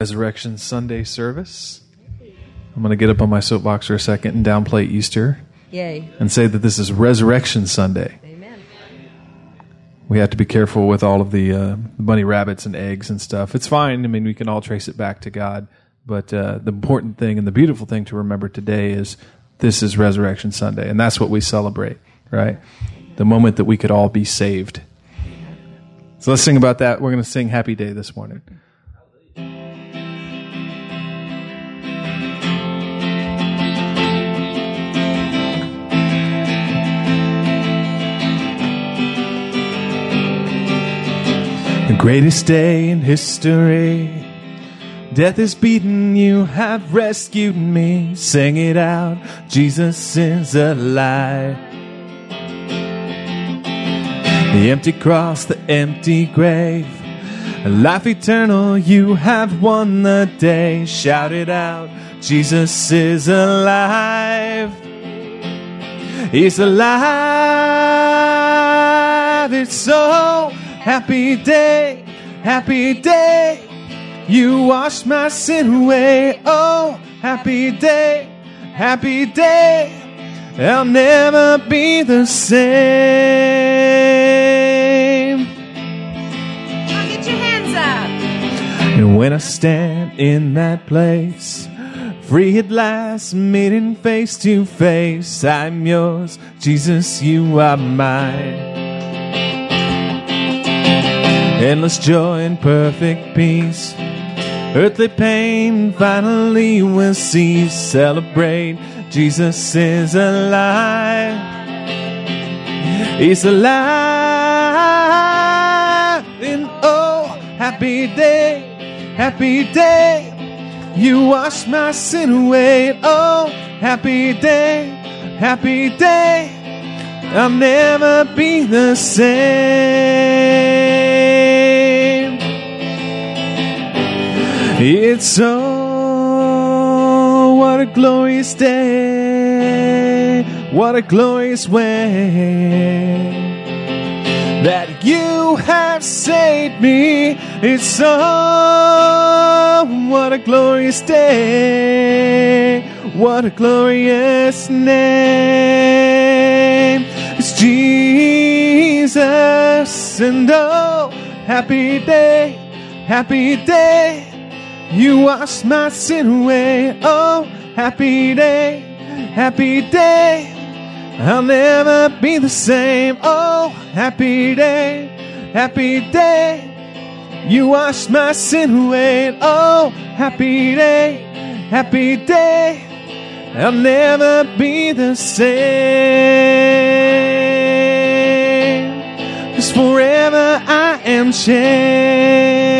Resurrection Sunday service. I'm going to get up on my soapbox for a second and downplay Easter Yay. and say that this is Resurrection Sunday. Amen. We have to be careful with all of the uh, bunny rabbits and eggs and stuff. It's fine. I mean, we can all trace it back to God. But uh, the important thing and the beautiful thing to remember today is this is Resurrection Sunday, and that's what we celebrate, right? The moment that we could all be saved. So let's sing about that. We're going to sing Happy Day this morning. Greatest day in history. Death is beaten, you have rescued me. Sing it out, Jesus is alive. The empty cross, the empty grave. Life eternal, you have won the day. Shout it out, Jesus is alive. He's alive. It's so happy day, happy day. You wash my sin away. Oh, happy day, happy day. I'll never be the same. Now get your hands up. And when I stand in that place, free at last, meeting face to face, I'm yours, Jesus, you are mine. Endless joy and perfect peace. Earthly pain finally will cease. Celebrate, Jesus is alive. He's alive. And oh, happy day, happy day. You wash my sin away. Oh, happy day, happy day. I'll never be the same. It's oh, what a glorious day. What a glorious way that you have saved me. It's so what a glorious day. What a glorious name. It's Jesus and oh, happy day, happy day. You wash my sin away. Oh, happy day, happy day. I'll never be the same. Oh, happy day, happy day. You wash my sin away. Oh, happy day, happy day. I'll never be the same. Cause forever I am changed.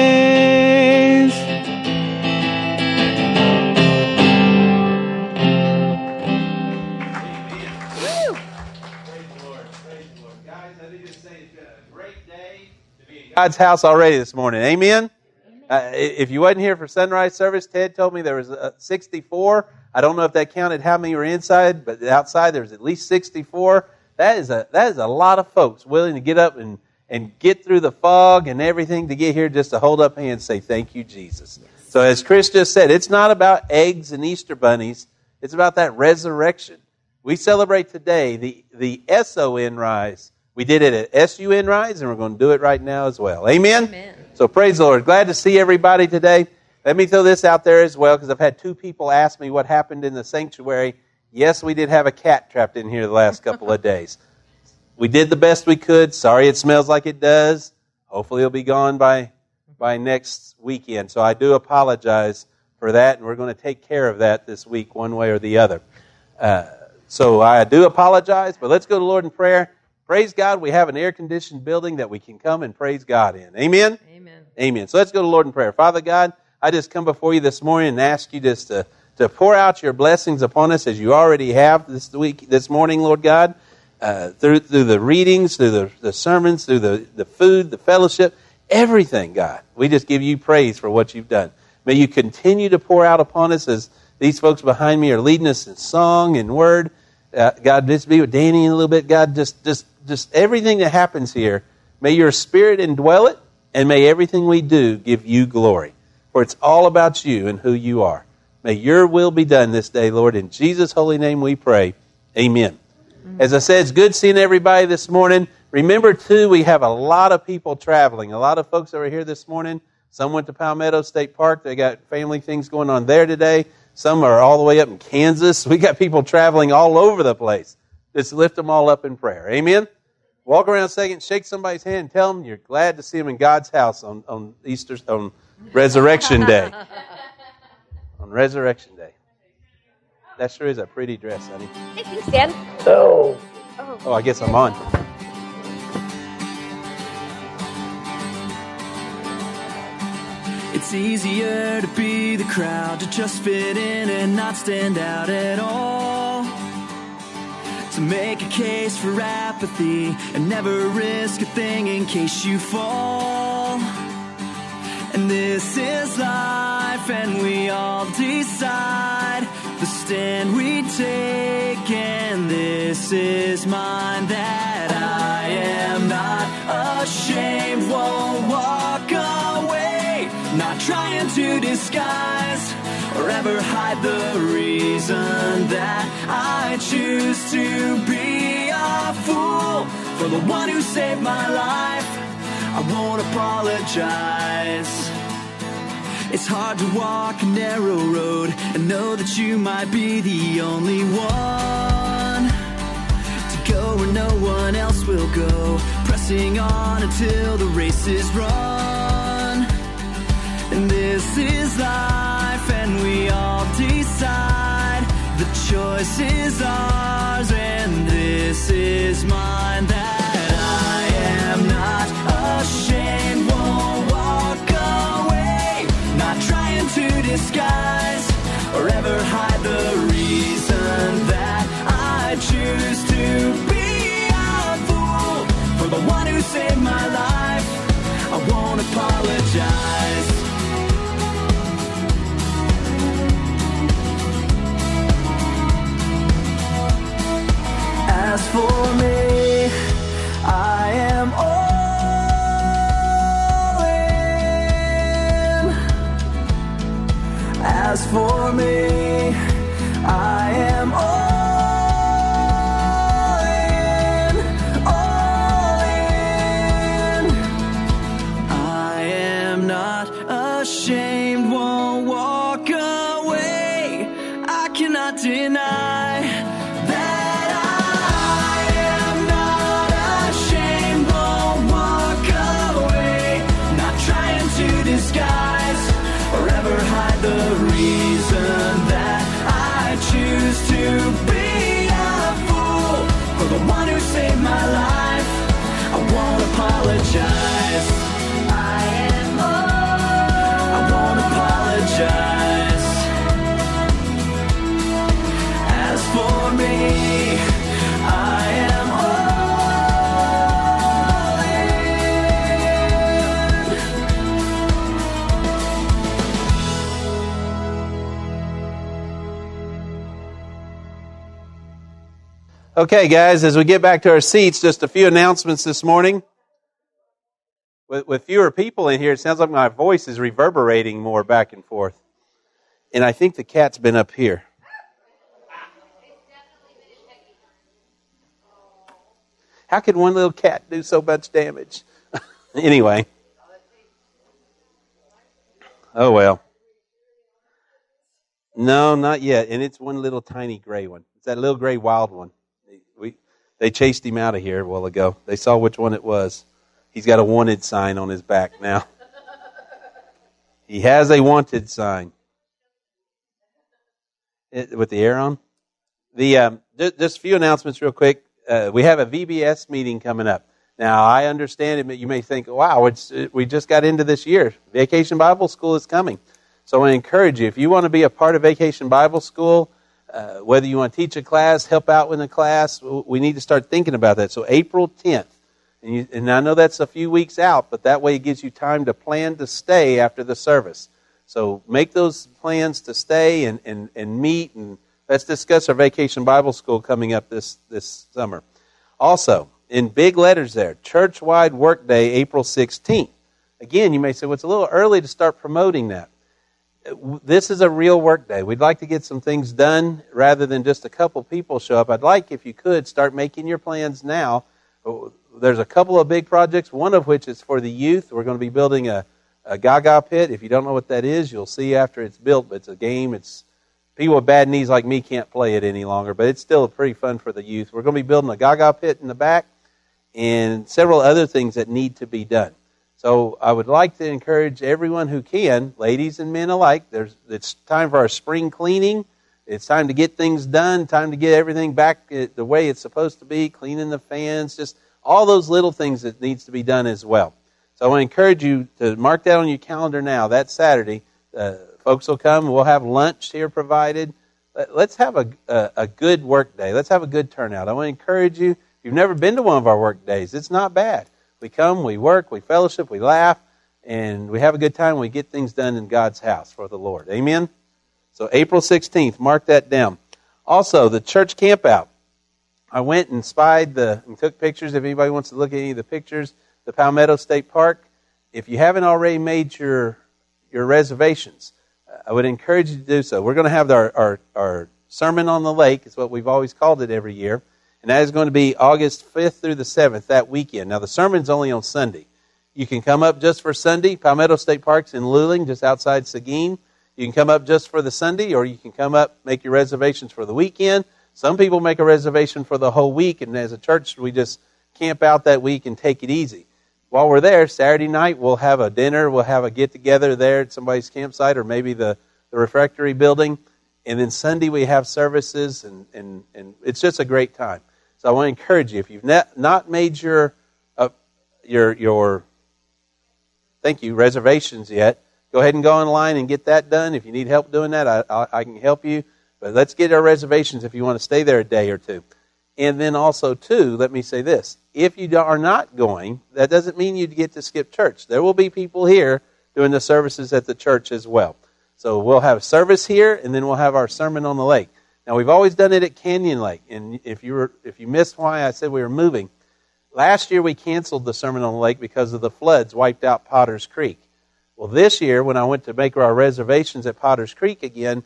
God's house already this morning. Amen. Uh, if you wasn't here for sunrise service, Ted told me there was uh, 64. I don't know if that counted how many were inside, but outside there was at least 64. That is a that is a lot of folks willing to get up and and get through the fog and everything to get here just to hold up hands and say thank you Jesus. So as Chris just said, it's not about eggs and Easter bunnies. It's about that resurrection. We celebrate today the the SON rise. We did it at SUN rise, and we're going to do it right now as well. Amen. Amen. So praise the Lord. Glad to see everybody today. Let me throw this out there as well because I've had two people ask me what happened in the sanctuary. Yes, we did have a cat trapped in here the last couple of days. We did the best we could. Sorry it smells like it does. Hopefully it'll be gone by by next weekend. So I do apologize for that, and we're going to take care of that this week, one way or the other. Uh, so I do apologize, but let's go to Lord in prayer. Praise God, we have an air conditioned building that we can come and praise God in. Amen? Amen. Amen. So let's go to Lord in prayer. Father God, I just come before you this morning and ask you just to, to pour out your blessings upon us as you already have this week, this morning, Lord God, uh, through, through the readings, through the, the sermons, through the, the food, the fellowship, everything, God. We just give you praise for what you've done. May you continue to pour out upon us as these folks behind me are leading us in song and word. Uh, God, just be with Danny in a little bit. God, just, just, just everything that happens here, may your spirit indwell it, and may everything we do give you glory. For it's all about you and who you are. May your will be done this day, Lord. In Jesus' holy name we pray. Amen. Mm-hmm. As I said, it's good seeing everybody this morning. Remember, too, we have a lot of people traveling. A lot of folks that were here this morning. Some went to Palmetto State Park. They got family things going on there today. Some are all the way up in Kansas. We got people traveling all over the place. Just lift them all up in prayer. Amen. Walk around a second, shake somebody's hand, and tell them you're glad to see them in God's house on, on Easter on Resurrection Day. on Resurrection Day. That sure is a pretty dress, honey. Hey, can you stand? Oh, I guess I'm on. It's easier to be the crowd, to just fit in and not stand out at all. To make a case for apathy and never risk a thing in case you fall. And this is life, and we all decide the stand we take. And this is mine that I am not ashamed, won't walk away, not trying to disguise or ever hide the reason that I choose to be a fool for the one who saved my life. I won't apologize. It's hard to walk a narrow road and know that you might be the only one to go where no one else will go. Pressing on until the race is run. And this is life, we all decide the choice is ours, and this is mine that I am not ashamed, won't walk away, not trying to disguise or ever hide the reason that I choose to be a fool for the one who saved my life. I won't apologize. As for me, I am all in. As for me, Okay, guys, as we get back to our seats, just a few announcements this morning. With, with fewer people in here, it sounds like my voice is reverberating more back and forth. And I think the cat's been up here. How could one little cat do so much damage? anyway. Oh, well. No, not yet. And it's one little tiny gray one. It's that little gray wild one. They chased him out of here a while ago. They saw which one it was. He's got a wanted sign on his back now. he has a wanted sign. It- with the air on. The um, just a few announcements, real quick. Uh, we have a VBS meeting coming up. Now, I understand it. but You may think, "Wow, it's it, we just got into this year. Vacation Bible School is coming." So, I encourage you if you want to be a part of Vacation Bible School, uh, whether you want to teach a class, help out with a class, we need to start thinking about that. So, April 10th, and, you, and I know that's a few weeks out, but that way it gives you time to plan to stay after the service. So make those plans to stay and, and, and meet, and let's discuss our Vacation Bible School coming up this, this summer. Also, in big letters there, Church-wide Workday, April 16th. Again, you may say, well, it's a little early to start promoting that. This is a real work day. We'd like to get some things done rather than just a couple people show up. I'd like, if you could, start making your plans now. Oh, there's a couple of big projects, one of which is for the youth. We're going to be building a, a Gaga pit. If you don't know what that is, you'll see after it's built. But it's a game. It's people with bad knees like me can't play it any longer, but it's still pretty fun for the youth. We're going to be building a Gaga pit in the back and several other things that need to be done. So I would like to encourage everyone who can, ladies and men alike, it's time for our spring cleaning. It's time to get things done, time to get everything back the way it's supposed to be, cleaning the fans, just all those little things that needs to be done as well. So I want to encourage you to mark that on your calendar now. That Saturday, uh, folks will come. We'll have lunch here provided. Let's have a, a, a good work day. Let's have a good turnout. I want to encourage you. If you've never been to one of our work days, it's not bad. We come, we work, we fellowship, we laugh, and we have a good time. We get things done in God's house for the Lord. Amen? So April 16th, mark that down. Also, the church campout. I went and spied the and took pictures. If anybody wants to look at any of the pictures, the Palmetto State Park. If you haven't already made your your reservations, I would encourage you to do so. We're going to have our, our, our sermon on the lake, is what we've always called it every year. And that is going to be August 5th through the 7th, that weekend. Now, the sermon's only on Sunday. You can come up just for Sunday. Palmetto State Park's in Luling, just outside Seguin. You can come up just for the Sunday, or you can come up, make your reservations for the weekend. Some people make a reservation for the whole week, and as a church, we just camp out that week and take it easy. While we're there, Saturday night, we'll have a dinner, we'll have a get together there at somebody's campsite, or maybe the, the refectory building. And then Sunday, we have services, and, and, and it's just a great time. So I want to encourage you if you've not made your uh, your your thank you reservations yet, go ahead and go online and get that done. If you need help doing that, I, I, I can help you. But let's get our reservations if you want to stay there a day or two. And then also too, let me say this: if you are not going, that doesn't mean you get to skip church. There will be people here doing the services at the church as well. So we'll have service here, and then we'll have our sermon on the lake. Now we've always done it at Canyon Lake, and if you were if you missed why I said we were moving, last year we canceled the Sermon on the Lake because of the floods wiped out Potter's Creek. Well, this year when I went to make our reservations at Potter's Creek again,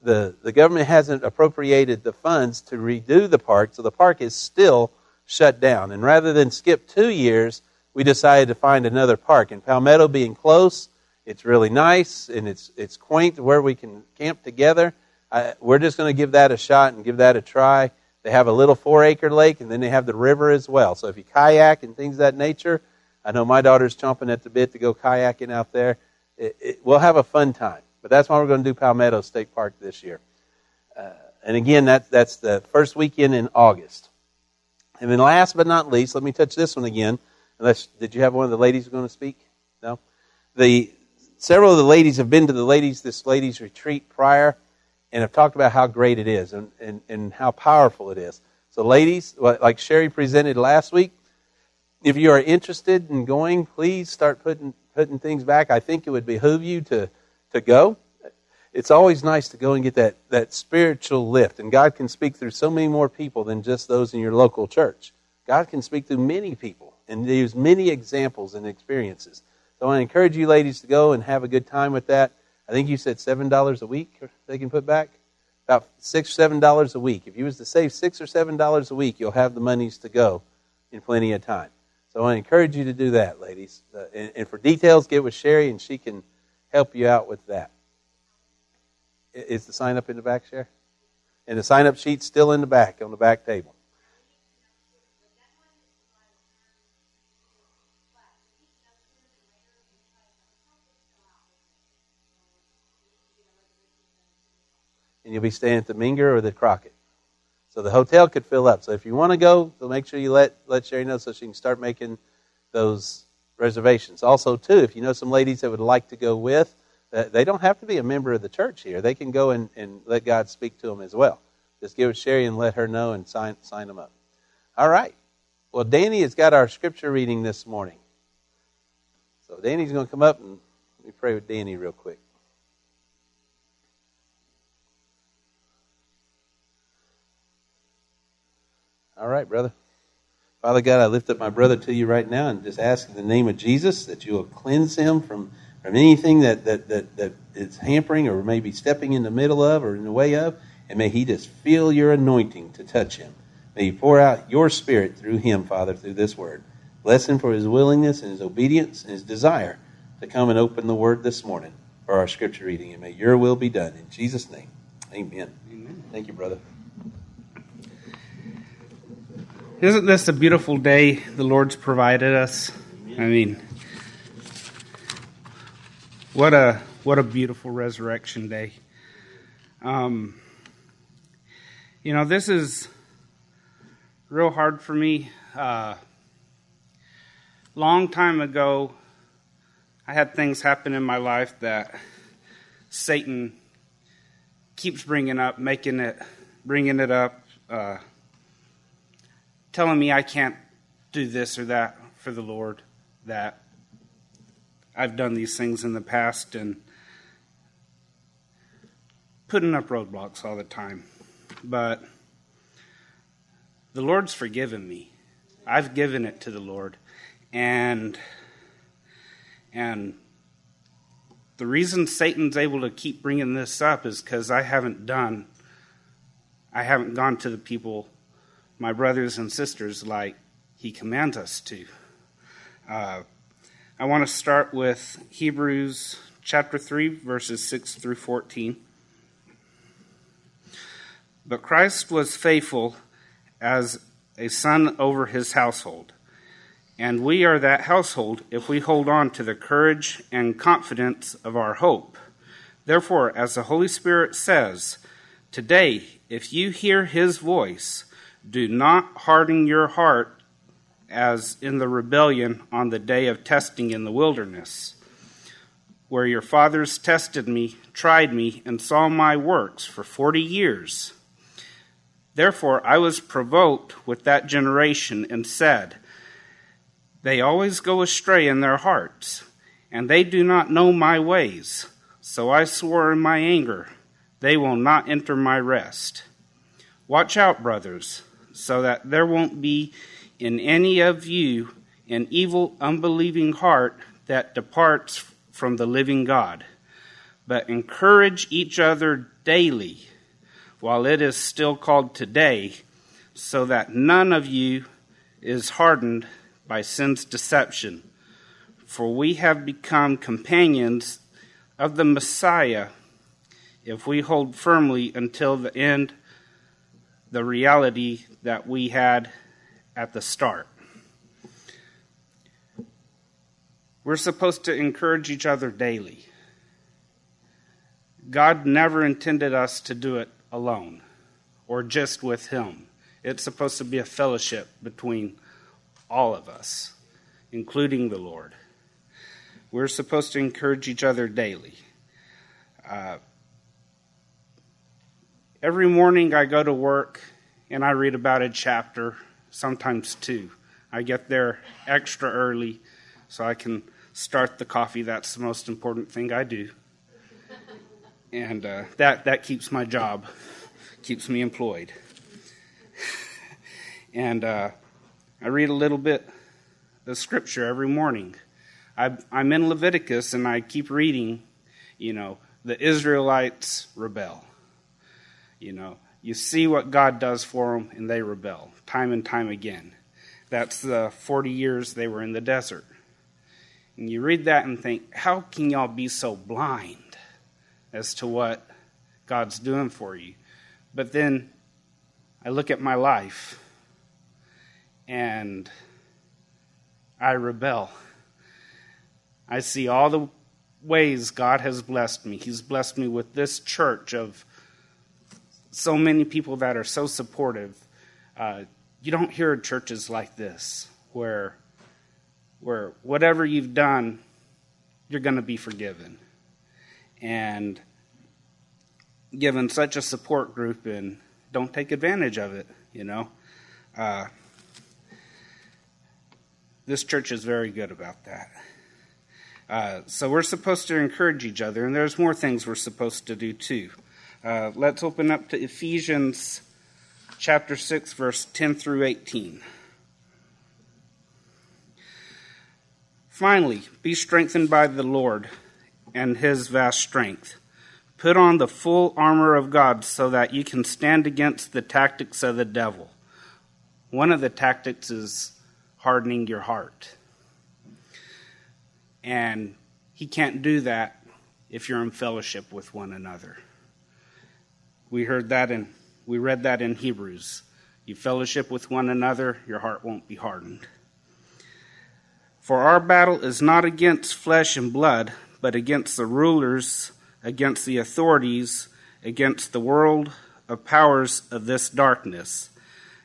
the the government hasn't appropriated the funds to redo the park, so the park is still shut down. And rather than skip two years, we decided to find another park. And Palmetto being close, it's really nice and it's it's quaint where we can camp together. I, we're just going to give that a shot and give that a try. They have a little four acre lake, and then they have the river as well. So if you kayak and things of that nature, I know my daughter's chomping at the bit to go kayaking out there. It, it, we'll have a fun time. But that's why we're going to do Palmetto State Park this year. Uh, and again, that, that's the first weekend in August. And then last but not least, let me touch this one again. Unless, did you have one of the ladies going to speak? No? The, several of the ladies have been to the ladies, this ladies retreat prior and have talked about how great it is and, and, and how powerful it is. So, ladies, like Sherry presented last week, if you are interested in going, please start putting, putting things back. I think it would behoove you to, to go. It's always nice to go and get that, that spiritual lift. And God can speak through so many more people than just those in your local church. God can speak through many people and use many examples and experiences. So I encourage you ladies to go and have a good time with that. I think you said seven dollars a week they can put back. About six or seven dollars a week. If you was to save six or seven dollars a week, you'll have the monies to go in plenty of time. So I encourage you to do that, ladies. Uh, and, and, for details, get with Sherry, and she can help you out with that. Is the sign up in the back, Sherry? And the sign up sheet's still in the back on the back table. You'll be staying at the Menger or the Crockett. So the hotel could fill up. So if you want to go, so make sure you let, let Sherry know so she can start making those reservations. Also, too, if you know some ladies that would like to go with, uh, they don't have to be a member of the church here. They can go and, and let God speak to them as well. Just give it Sherry and let her know and sign, sign them up. All right. Well, Danny has got our scripture reading this morning. So Danny's going to come up and let me pray with Danny real quick. All right, brother. Father God, I lift up my brother to you right now and just ask in the name of Jesus that you will cleanse him from from anything that, that, that, that is hampering or maybe stepping in the middle of or in the way of. And may he just feel your anointing to touch him. May you pour out your spirit through him, Father, through this word. Bless him for his willingness and his obedience and his desire to come and open the word this morning for our scripture reading. And may your will be done. In Jesus' name, amen. Amen. Thank you, brother. Isn't this a beautiful day the Lord's provided us? I mean, what a what a beautiful resurrection day. Um, you know, this is real hard for me. Uh, long time ago, I had things happen in my life that Satan keeps bringing up, making it, bringing it up. Uh, telling me I can't do this or that for the Lord, that I've done these things in the past and putting up roadblocks all the time. But the Lord's forgiven me. I've given it to the Lord. And and the reason Satan's able to keep bringing this up is because I haven't done, I haven't gone to the people my brothers and sisters like he commands us to. Uh, I want to start with Hebrews chapter 3, verses 6 through 14. But Christ was faithful as a son over his household. And we are that household if we hold on to the courage and confidence of our hope. Therefore, as the Holy Spirit says, Today, if you hear his voice, do not harden your heart as in the rebellion on the day of testing in the wilderness, where your fathers tested me, tried me, and saw my works for forty years. Therefore I was provoked with that generation and said, They always go astray in their hearts, and they do not know my ways. So I swore in my anger, They will not enter my rest. Watch out, brothers so that there won't be in any of you an evil, unbelieving heart that departs from the living God. But encourage each other daily while it is still called today, so that none of you is hardened by sin's deception. For we have become companions of the Messiah if we hold firmly until the end the reality that we had at the start. We're supposed to encourage each other daily. God never intended us to do it alone or just with Him. It's supposed to be a fellowship between all of us, including the Lord. We're supposed to encourage each other daily. Uh, Every morning I go to work and I read about a chapter, sometimes two. I get there extra early so I can start the coffee. That's the most important thing I do. And uh, that, that keeps my job, keeps me employed. and uh, I read a little bit of scripture every morning. I, I'm in Leviticus and I keep reading, you know, the Israelites rebel you know, you see what God does for them, and they rebel time and time again. That's the 40 years they were in the desert. And you read that and think, how can y'all be so blind as to what God's doing for you? But then I look at my life and I rebel. I see all the ways God has blessed me. He's blessed me with this church of so many people that are so supportive. Uh, you don't hear churches like this where where whatever you've done, you're going to be forgiven. And given such a support group, and don't take advantage of it, you know. Uh, this church is very good about that. Uh, so we're supposed to encourage each other, and there's more things we're supposed to do too. Uh, let's open up to Ephesians chapter 6, verse 10 through 18. Finally, be strengthened by the Lord and his vast strength. Put on the full armor of God so that you can stand against the tactics of the devil. One of the tactics is hardening your heart. And he can't do that if you're in fellowship with one another. We heard that in we read that in Hebrews. You fellowship with one another, your heart won't be hardened. For our battle is not against flesh and blood, but against the rulers, against the authorities, against the world of powers of this darkness,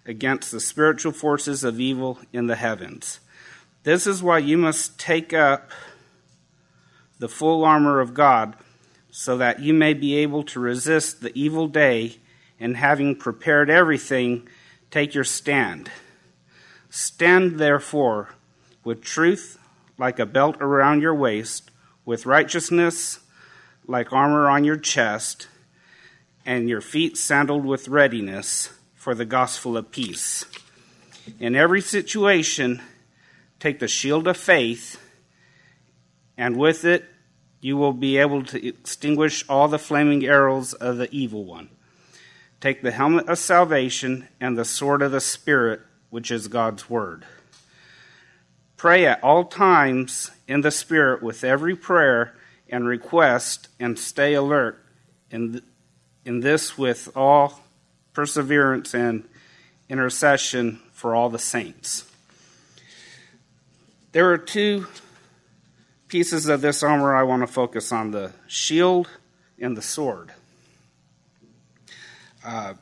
against the spiritual forces of evil in the heavens. This is why you must take up the full armor of God, so that you may be able to resist the evil day, and having prepared everything, take your stand. Stand therefore with truth like a belt around your waist, with righteousness like armor on your chest, and your feet sandaled with readiness for the gospel of peace. In every situation, take the shield of faith, and with it, you will be able to extinguish all the flaming arrows of the evil one. Take the helmet of salvation and the sword of the Spirit, which is God's word. Pray at all times in the Spirit with every prayer and request, and stay alert in, th- in this with all perseverance and intercession for all the saints. There are two pieces of this armor I want to focus on the shield and the sword. Uh,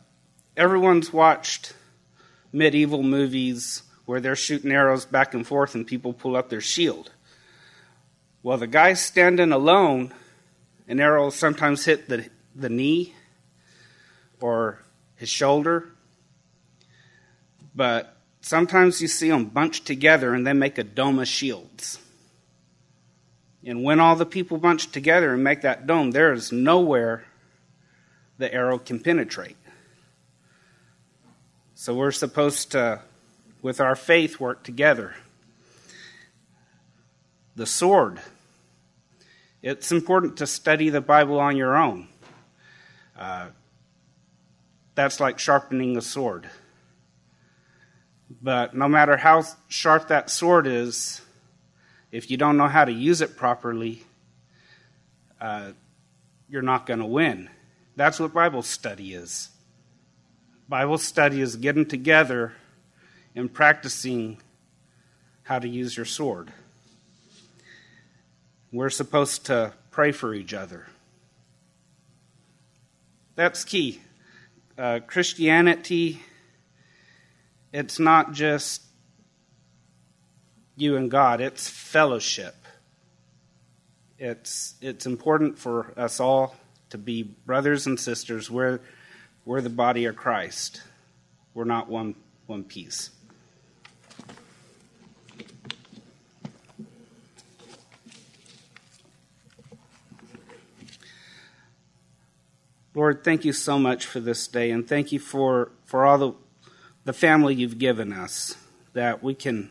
everyone's watched medieval movies where they're shooting arrows back and forth and people pull up their shield. Well, the guy standing alone, an arrow sometimes hit the, the knee or his shoulder. But sometimes you see them bunched together and they make a dome of shields. And when all the people bunch together and make that dome, there is nowhere the arrow can penetrate. So we're supposed to, with our faith, work together. The sword. It's important to study the Bible on your own. Uh, that's like sharpening a sword. But no matter how sharp that sword is, if you don't know how to use it properly, uh, you're not going to win. That's what Bible study is. Bible study is getting together and practicing how to use your sword. We're supposed to pray for each other. That's key. Uh, Christianity, it's not just you and God, it's fellowship. It's, it's important for us all to be brothers and sisters. We're, we're the body of Christ. We're not one, one piece. Lord, thank you so much for this day, and thank you for, for all the, the family you've given us, that we can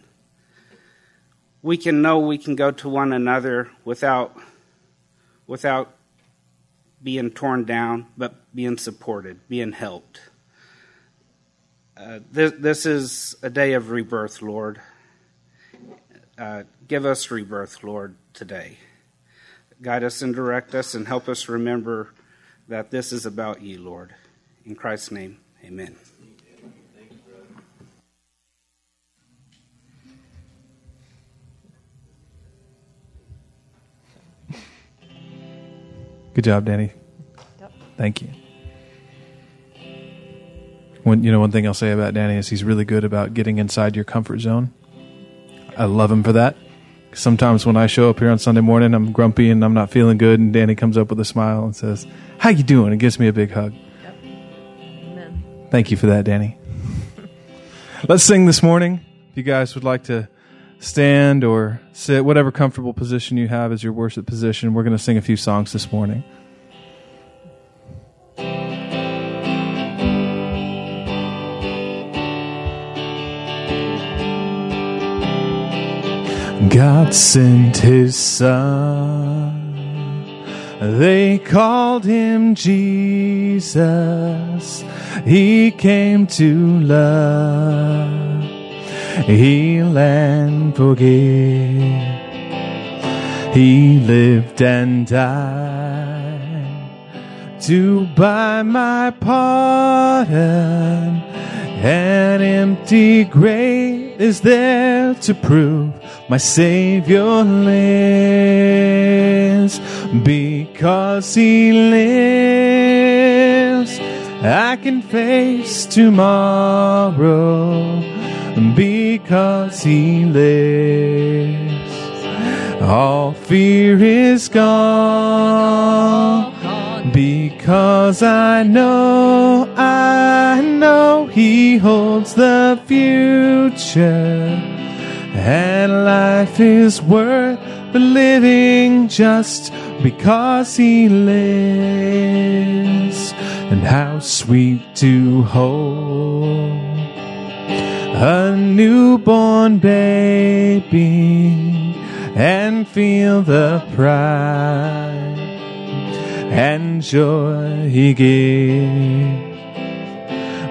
we can know we can go to one another without without being torn down, but being supported, being helped. Uh, this, this is a day of rebirth, Lord. Uh, give us rebirth, Lord, today. Guide us and direct us and help us remember that this is about you, Lord. In Christ's name, amen. Good job, Danny. Yep. Thank you. One, you know, one thing I'll say about Danny is he's really good about getting inside your comfort zone. I love him for that. Sometimes when I show up here on Sunday morning, I'm grumpy and I'm not feeling good, and Danny comes up with a smile and says, "How you doing?" and gives me a big hug. Amen. Thank you for that, Danny. Let's sing this morning. If you guys would like to stand or sit, whatever comfortable position you have as your worship position, we're going to sing a few songs this morning. God sent his son They called him Jesus. He came to love, heal, and forgive. He lived and died to buy my pardon. An empty grave is there to prove my Savior lives. Because He lives, I can face tomorrow. Because He lives, all fear is gone. Because I know, I know He holds the future. And life is worth living just because He lives. And how sweet to hold a newborn baby and feel the pride and joy he gives.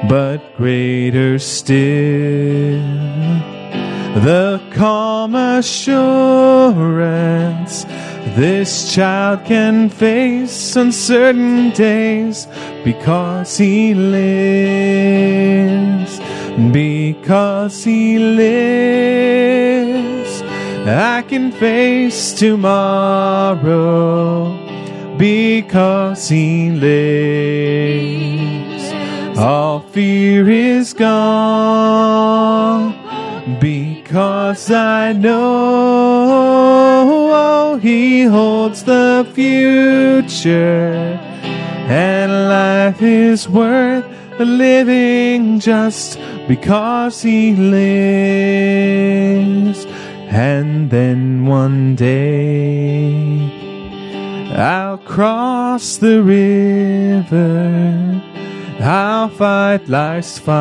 But greater still, the calm assurance this child can face uncertain days because he lives. Because he lives, I can face tomorrow because he lives. All fear is gone because I know oh, he holds the future and life is worth living just because he lives. And then one day I'll cross the river. I'll fight life's final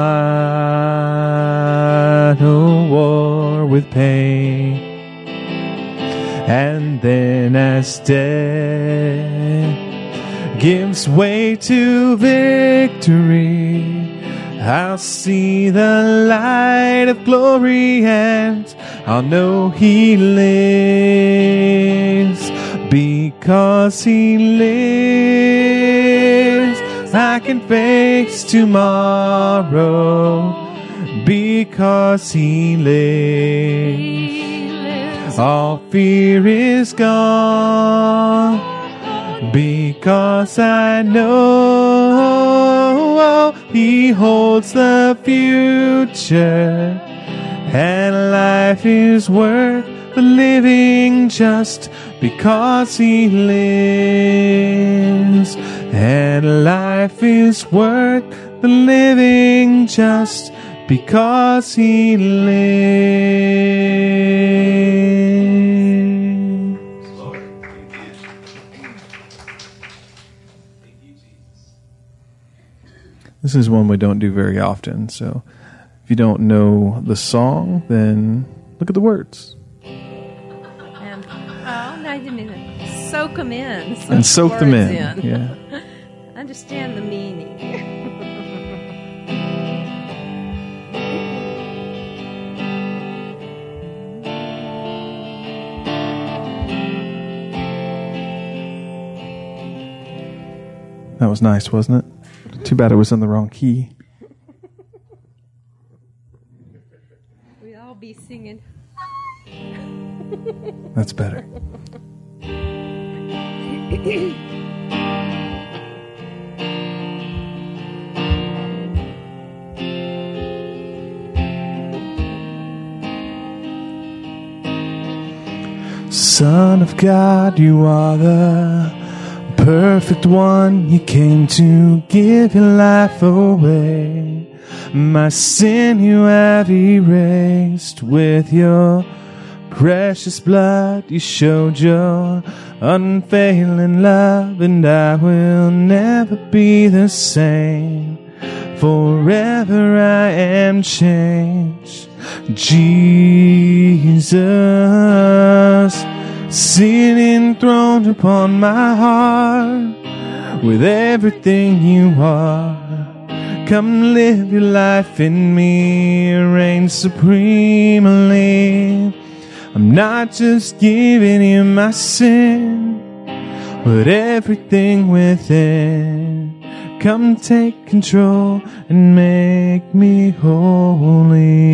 war with pain. And then as death gives way to victory, I'll see the light of glory and I'll know He lives because He lives. I can face tomorrow because He lives. All fear is gone because I know He holds the future and life is worth the living just because He lives. And life is worth the living just because He lives. This is one we don't do very often, so if you don't know the song, then look at the words I mean soak them in. and soak them words in. Yeah. Understand the meaning. That was nice, wasn't it? Too bad it was in the wrong key. We'd all be singing. That's better. Son of God, you are the perfect one. You came to give your life away. My sin you have erased with your precious blood. You showed your unfailing love, and I will never be the same. Forever I am changed. Jesus, sin enthroned upon my heart with everything you are. Come live your life in me, reign supremely. I'm not just giving you my sin, but everything within. Come take control and make me holy.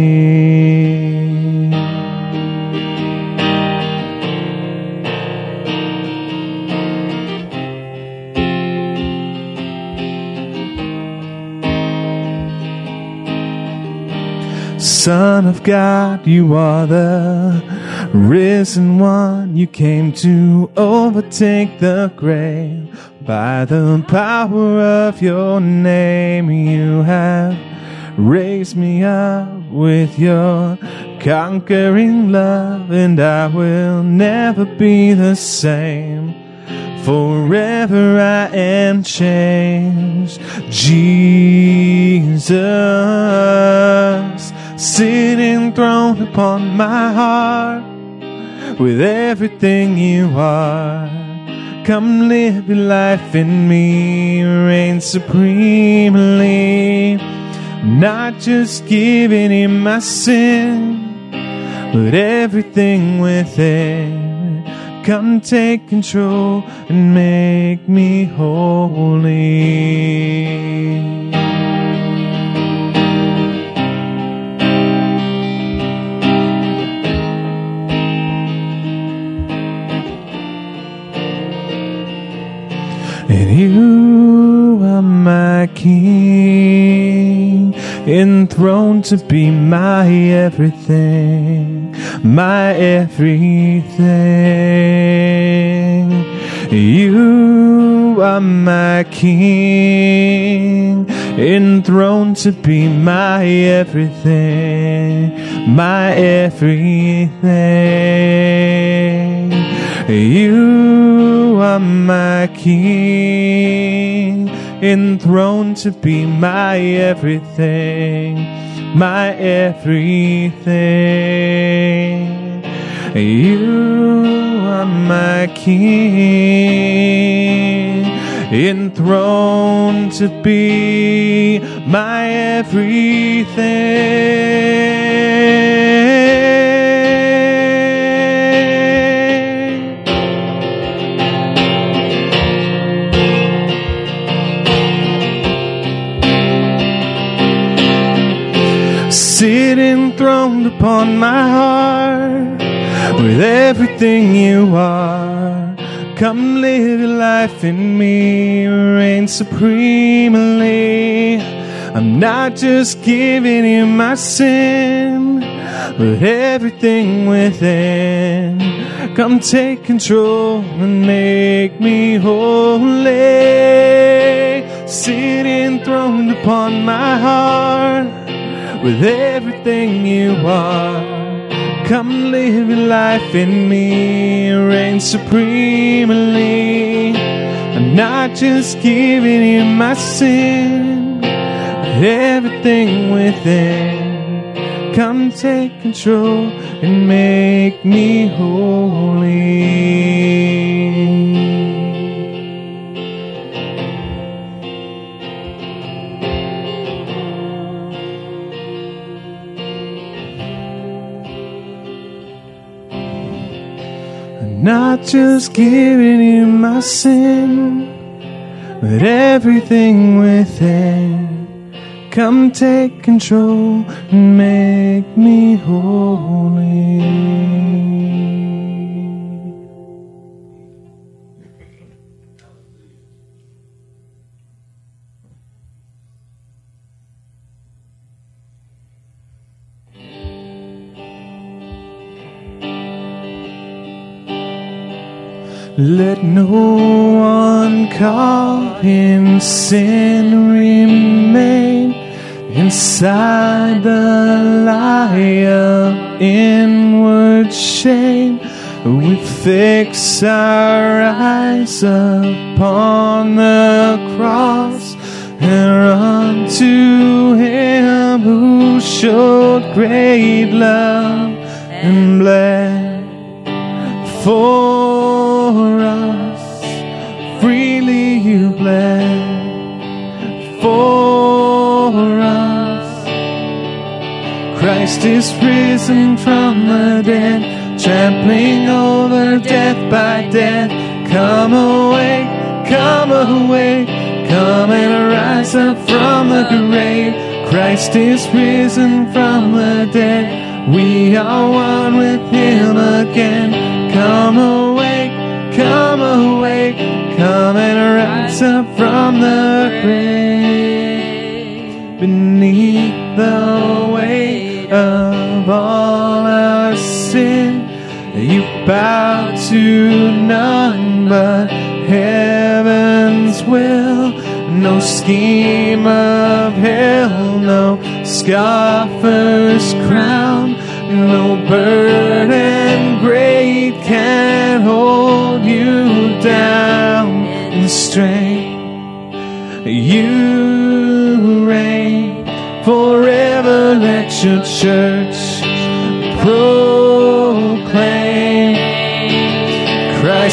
Son of God, you are the risen one. You came to overtake the grave. By the power of your name, you have raised me up with your conquering love, and I will never be the same. Forever I am changed. Jesus, sitting enthroned upon my heart with everything you are. Come live your life in me, reign supremely. Not just giving him my sin, but everything within. Come take control and make me holy. And you are my king, enthroned to be my everything, my everything. You are my king, enthroned to be my everything, my everything. You are my king, enthroned to be my everything, my everything. You are my king, enthroned to be my everything. Upon my heart with everything you are. Come live your life in me, reign supremely. I'm not just giving you my sin, but everything within. Come take control and make me holy. Sit enthroned upon my heart with everything you are. Come live your life in me, reign supremely. I'm not just giving you my sin, but everything within. Come take control and make me holy. Not just giving you my sin, but everything within. Come take control and make me holy. Let no one caught in sin remain inside the lie of inward shame. We fix our eyes upon the cross and run to Him who showed great love and bled for Christ is risen from the dead, trampling over death by death. Come awake, come awake, come and rise up from the grave. Christ is risen from the dead. We are one with him again. Come awake, come awake, come and rise up from the grave. Beneath the bow to none but heaven's will. No scheme of hell, no scoffer's crown, no burden great can hold you down in strength. You reign forever. Let your church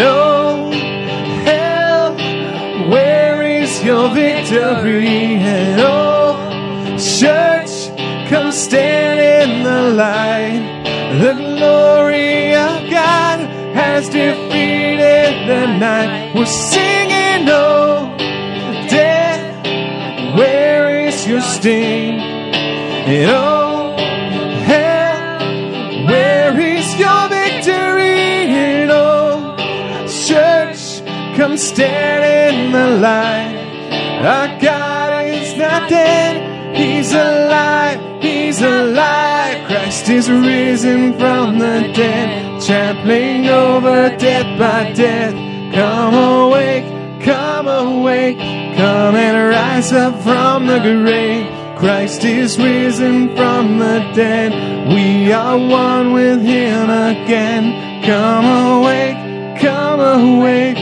Oh, hell, where is your victory? And oh, church, come stand in the light. The glory of God has defeated the night. We're singing, oh, death, where is your sting? And oh, come stand in the light. Our God is not dead, He's alive, He's alive. Christ is risen from the dead, trampling over death by death. Come awake, come awake, come and rise up from the grave. Christ is risen from the dead. We are one with Him again. Come awake, come awake,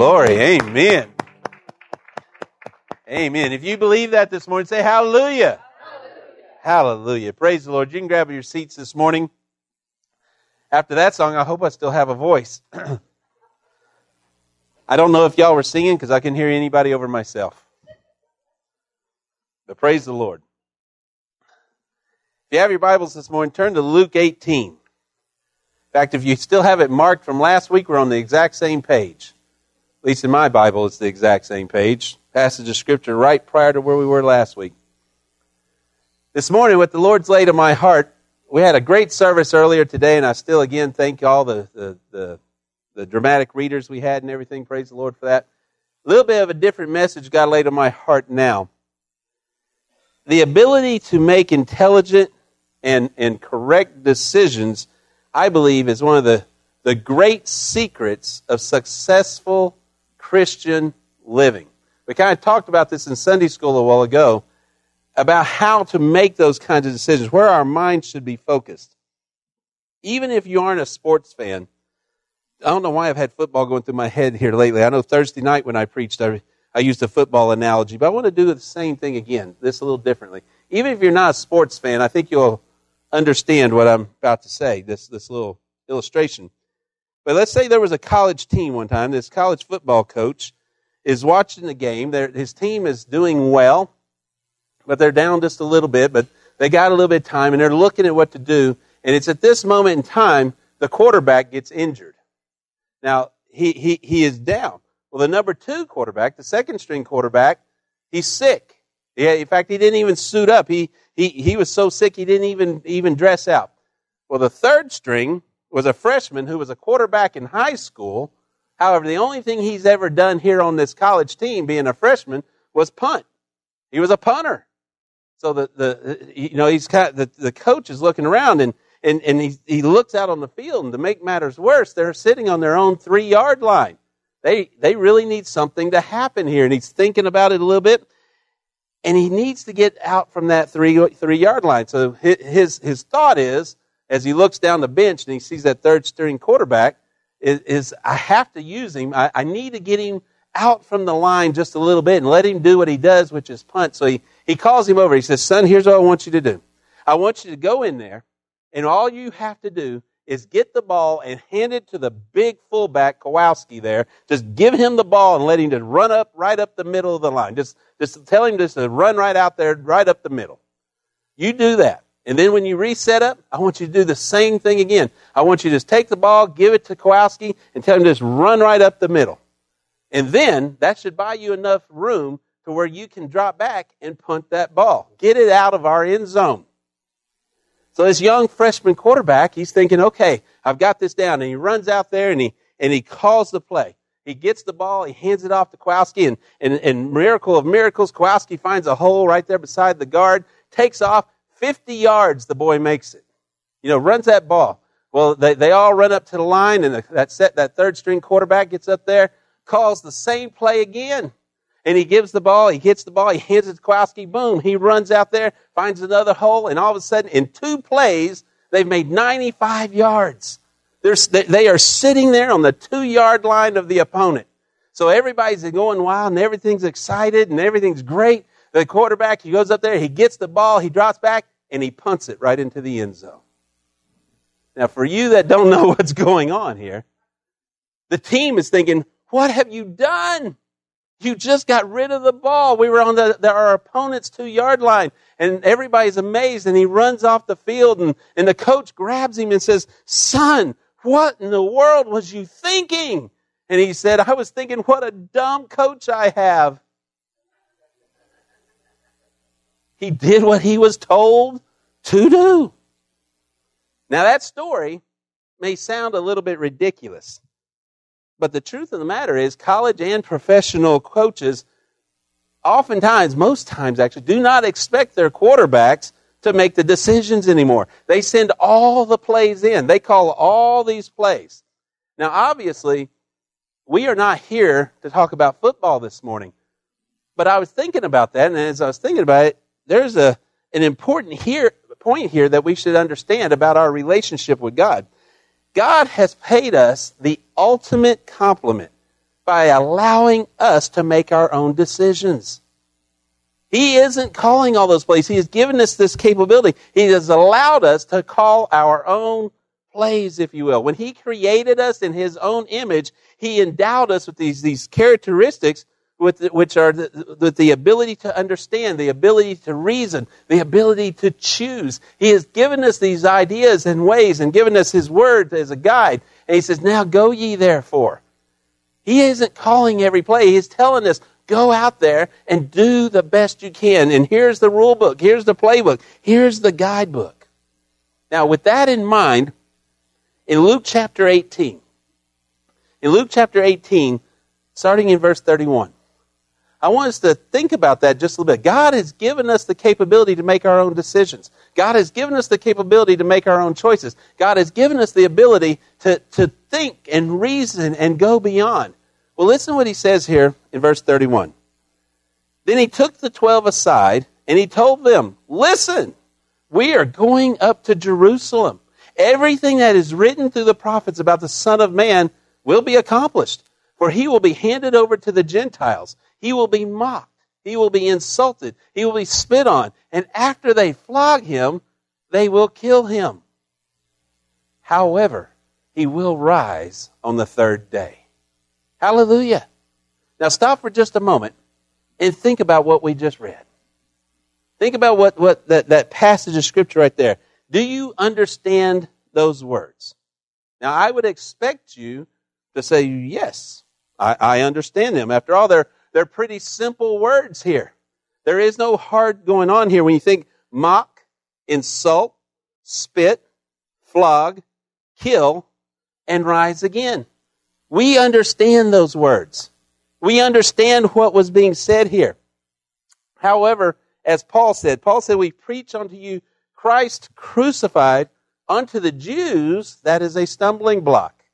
Glory, amen. Amen. If you believe that this morning, say hallelujah. Hallelujah. Praise the Lord. You can grab your seats this morning. After that song, I hope I still have a voice. I don't know if y'all were singing because I can hear anybody over myself. But praise the Lord. If you have your Bibles this morning, turn to Luke 18. In fact, if you still have it marked from last week, we're on the exact same page. At least in my Bible, it's the exact same page. Passage of Scripture right prior to where we were last week. This morning, what the Lord's laid on my heart, we had a great service earlier today, and I still again thank all the, the, the, the dramatic readers we had and everything. Praise the Lord for that. A little bit of a different message God laid on my heart now. The ability to make intelligent and, and correct decisions, I believe, is one of the, the great secrets of successful Christian living. We kind of talked about this in Sunday school a while ago about how to make those kinds of decisions, where our minds should be focused. Even if you aren't a sports fan, I don't know why I've had football going through my head here lately. I know Thursday night when I preached, I, I used a football analogy, but I want to do the same thing again, this a little differently. Even if you're not a sports fan, I think you'll understand what I'm about to say, this, this little illustration. But let's say there was a college team one time. This college football coach is watching the game. They're, his team is doing well, but they're down just a little bit, but they got a little bit of time, and they're looking at what to do. And it's at this moment in time the quarterback gets injured. Now, he, he, he is down. Well, the number two quarterback, the second string quarterback, he's sick. Yeah, in fact, he didn't even suit up. He, he, he was so sick he didn't even, even dress out. Well, the third string was a freshman who was a quarterback in high school. However, the only thing he's ever done here on this college team, being a freshman, was punt. He was a punter. So the, the you know he's kind of, the, the coach is looking around and and, and he, he looks out on the field and to make matters worse, they're sitting on their own three yard line. They they really need something to happen here, and he's thinking about it a little bit, and he needs to get out from that three three yard line. So his his thought is, as he looks down the bench and he sees that third string quarterback, is, is I have to use him. I, I need to get him out from the line just a little bit and let him do what he does, which is punt. So he, he calls him over. He says, Son, here's what I want you to do. I want you to go in there, and all you have to do is get the ball and hand it to the big fullback Kowalski there. Just give him the ball and let him just run up right up the middle of the line. Just just tell him just to run right out there, right up the middle. You do that. And then when you reset up, I want you to do the same thing again. I want you to just take the ball, give it to Kowalski, and tell him to just run right up the middle. And then that should buy you enough room to where you can drop back and punt that ball. Get it out of our end zone. So this young freshman quarterback, he's thinking, okay, I've got this down. And he runs out there and he, and he calls the play. He gets the ball, he hands it off to Kowalski, and, and, and miracle of miracles, Kowalski finds a hole right there beside the guard, takes off, 50 yards, the boy makes it. You know, runs that ball. Well, they, they all run up to the line, and the, that set, that third string quarterback gets up there, calls the same play again. And he gives the ball, he hits the ball, he hands it to Kowalski, boom, he runs out there, finds another hole, and all of a sudden, in two plays, they've made 95 yards. They're, they are sitting there on the two yard line of the opponent. So everybody's going wild and everything's excited and everything's great. The quarterback, he goes up there, he gets the ball, he drops back, and he punts it right into the end zone. Now, for you that don't know what's going on here, the team is thinking, what have you done? You just got rid of the ball. We were on the, the, our opponent's two yard line and everybody's amazed and he runs off the field and, and the coach grabs him and says, son, what in the world was you thinking? And he said, I was thinking, what a dumb coach I have. He did what he was told to do. Now that story may sound a little bit ridiculous. But the truth of the matter is, college and professional coaches, oftentimes, most times actually, do not expect their quarterbacks to make the decisions anymore. They send all the plays in, they call all these plays. Now, obviously, we are not here to talk about football this morning. But I was thinking about that, and as I was thinking about it, there's a, an important here, point here that we should understand about our relationship with God. God has paid us the ultimate compliment by allowing us to make our own decisions. He isn't calling all those plays. He has given us this capability. He has allowed us to call our own plays, if you will. When He created us in His own image, He endowed us with these, these characteristics with which are the, with the ability to understand, the ability to reason, the ability to choose. He has given us these ideas and ways and given us His Word as a guide. And He says, now go ye therefore. He isn't calling every play. He's telling us, go out there and do the best you can. And here's the rule book. Here's the playbook. Here's the guidebook. Now, with that in mind, in Luke chapter 18, in Luke chapter 18, starting in verse 31, I want us to think about that just a little bit. God has given us the capability to make our own decisions. God has given us the capability to make our own choices. God has given us the ability to, to think and reason and go beyond. Well, listen to what he says here in verse 31. Then he took the twelve aside and he told them, Listen, we are going up to Jerusalem. Everything that is written through the prophets about the Son of Man will be accomplished, for he will be handed over to the Gentiles he will be mocked. He will be insulted. He will be spit on. And after they flog him, they will kill him. However, he will rise on the third day. Hallelujah. Now stop for just a moment and think about what we just read. Think about what, what that, that passage of scripture right there. Do you understand those words? Now I would expect you to say, yes, I, I understand them. After all, they're they're pretty simple words here. There is no hard going on here when you think mock, insult, spit, flog, kill, and rise again. We understand those words. We understand what was being said here. However, as Paul said, Paul said, We preach unto you Christ crucified unto the Jews, that is a stumbling block.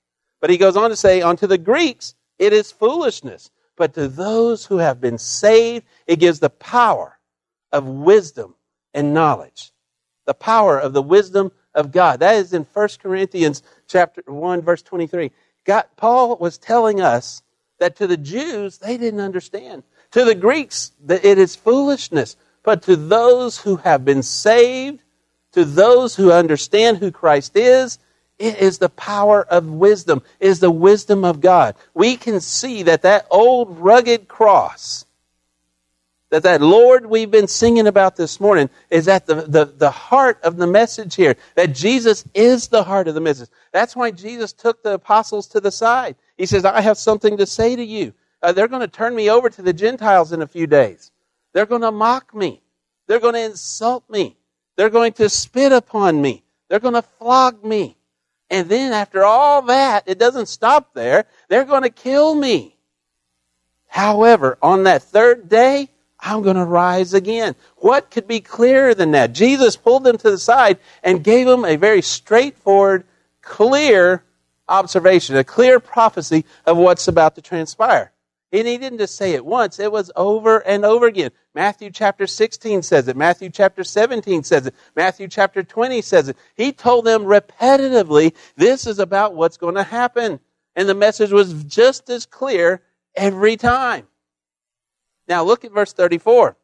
But he goes on to say, unto the Greeks, it is foolishness. But to those who have been saved, it gives the power of wisdom and knowledge. The power of the wisdom of God. That is in 1 Corinthians chapter 1, verse 23. God, Paul was telling us that to the Jews, they didn't understand. To the Greeks, it is foolishness. But to those who have been saved, to those who understand who Christ is, it is the power of wisdom. It is the wisdom of God. We can see that that old rugged cross, that that Lord we've been singing about this morning is at the, the, the heart of the message here. That Jesus is the heart of the message. That's why Jesus took the apostles to the side. He says, I have something to say to you. Uh, they're going to turn me over to the Gentiles in a few days. They're going to mock me. They're going to insult me. They're going to spit upon me. They're going to flog me. And then after all that, it doesn't stop there. They're going to kill me. However, on that third day, I'm going to rise again. What could be clearer than that? Jesus pulled them to the side and gave them a very straightforward, clear observation, a clear prophecy of what's about to transpire. And he didn't just say it once, it was over and over again. Matthew chapter 16 says it. Matthew chapter 17 says it. Matthew chapter 20 says it. He told them repetitively, this is about what's going to happen. And the message was just as clear every time. Now look at verse 34.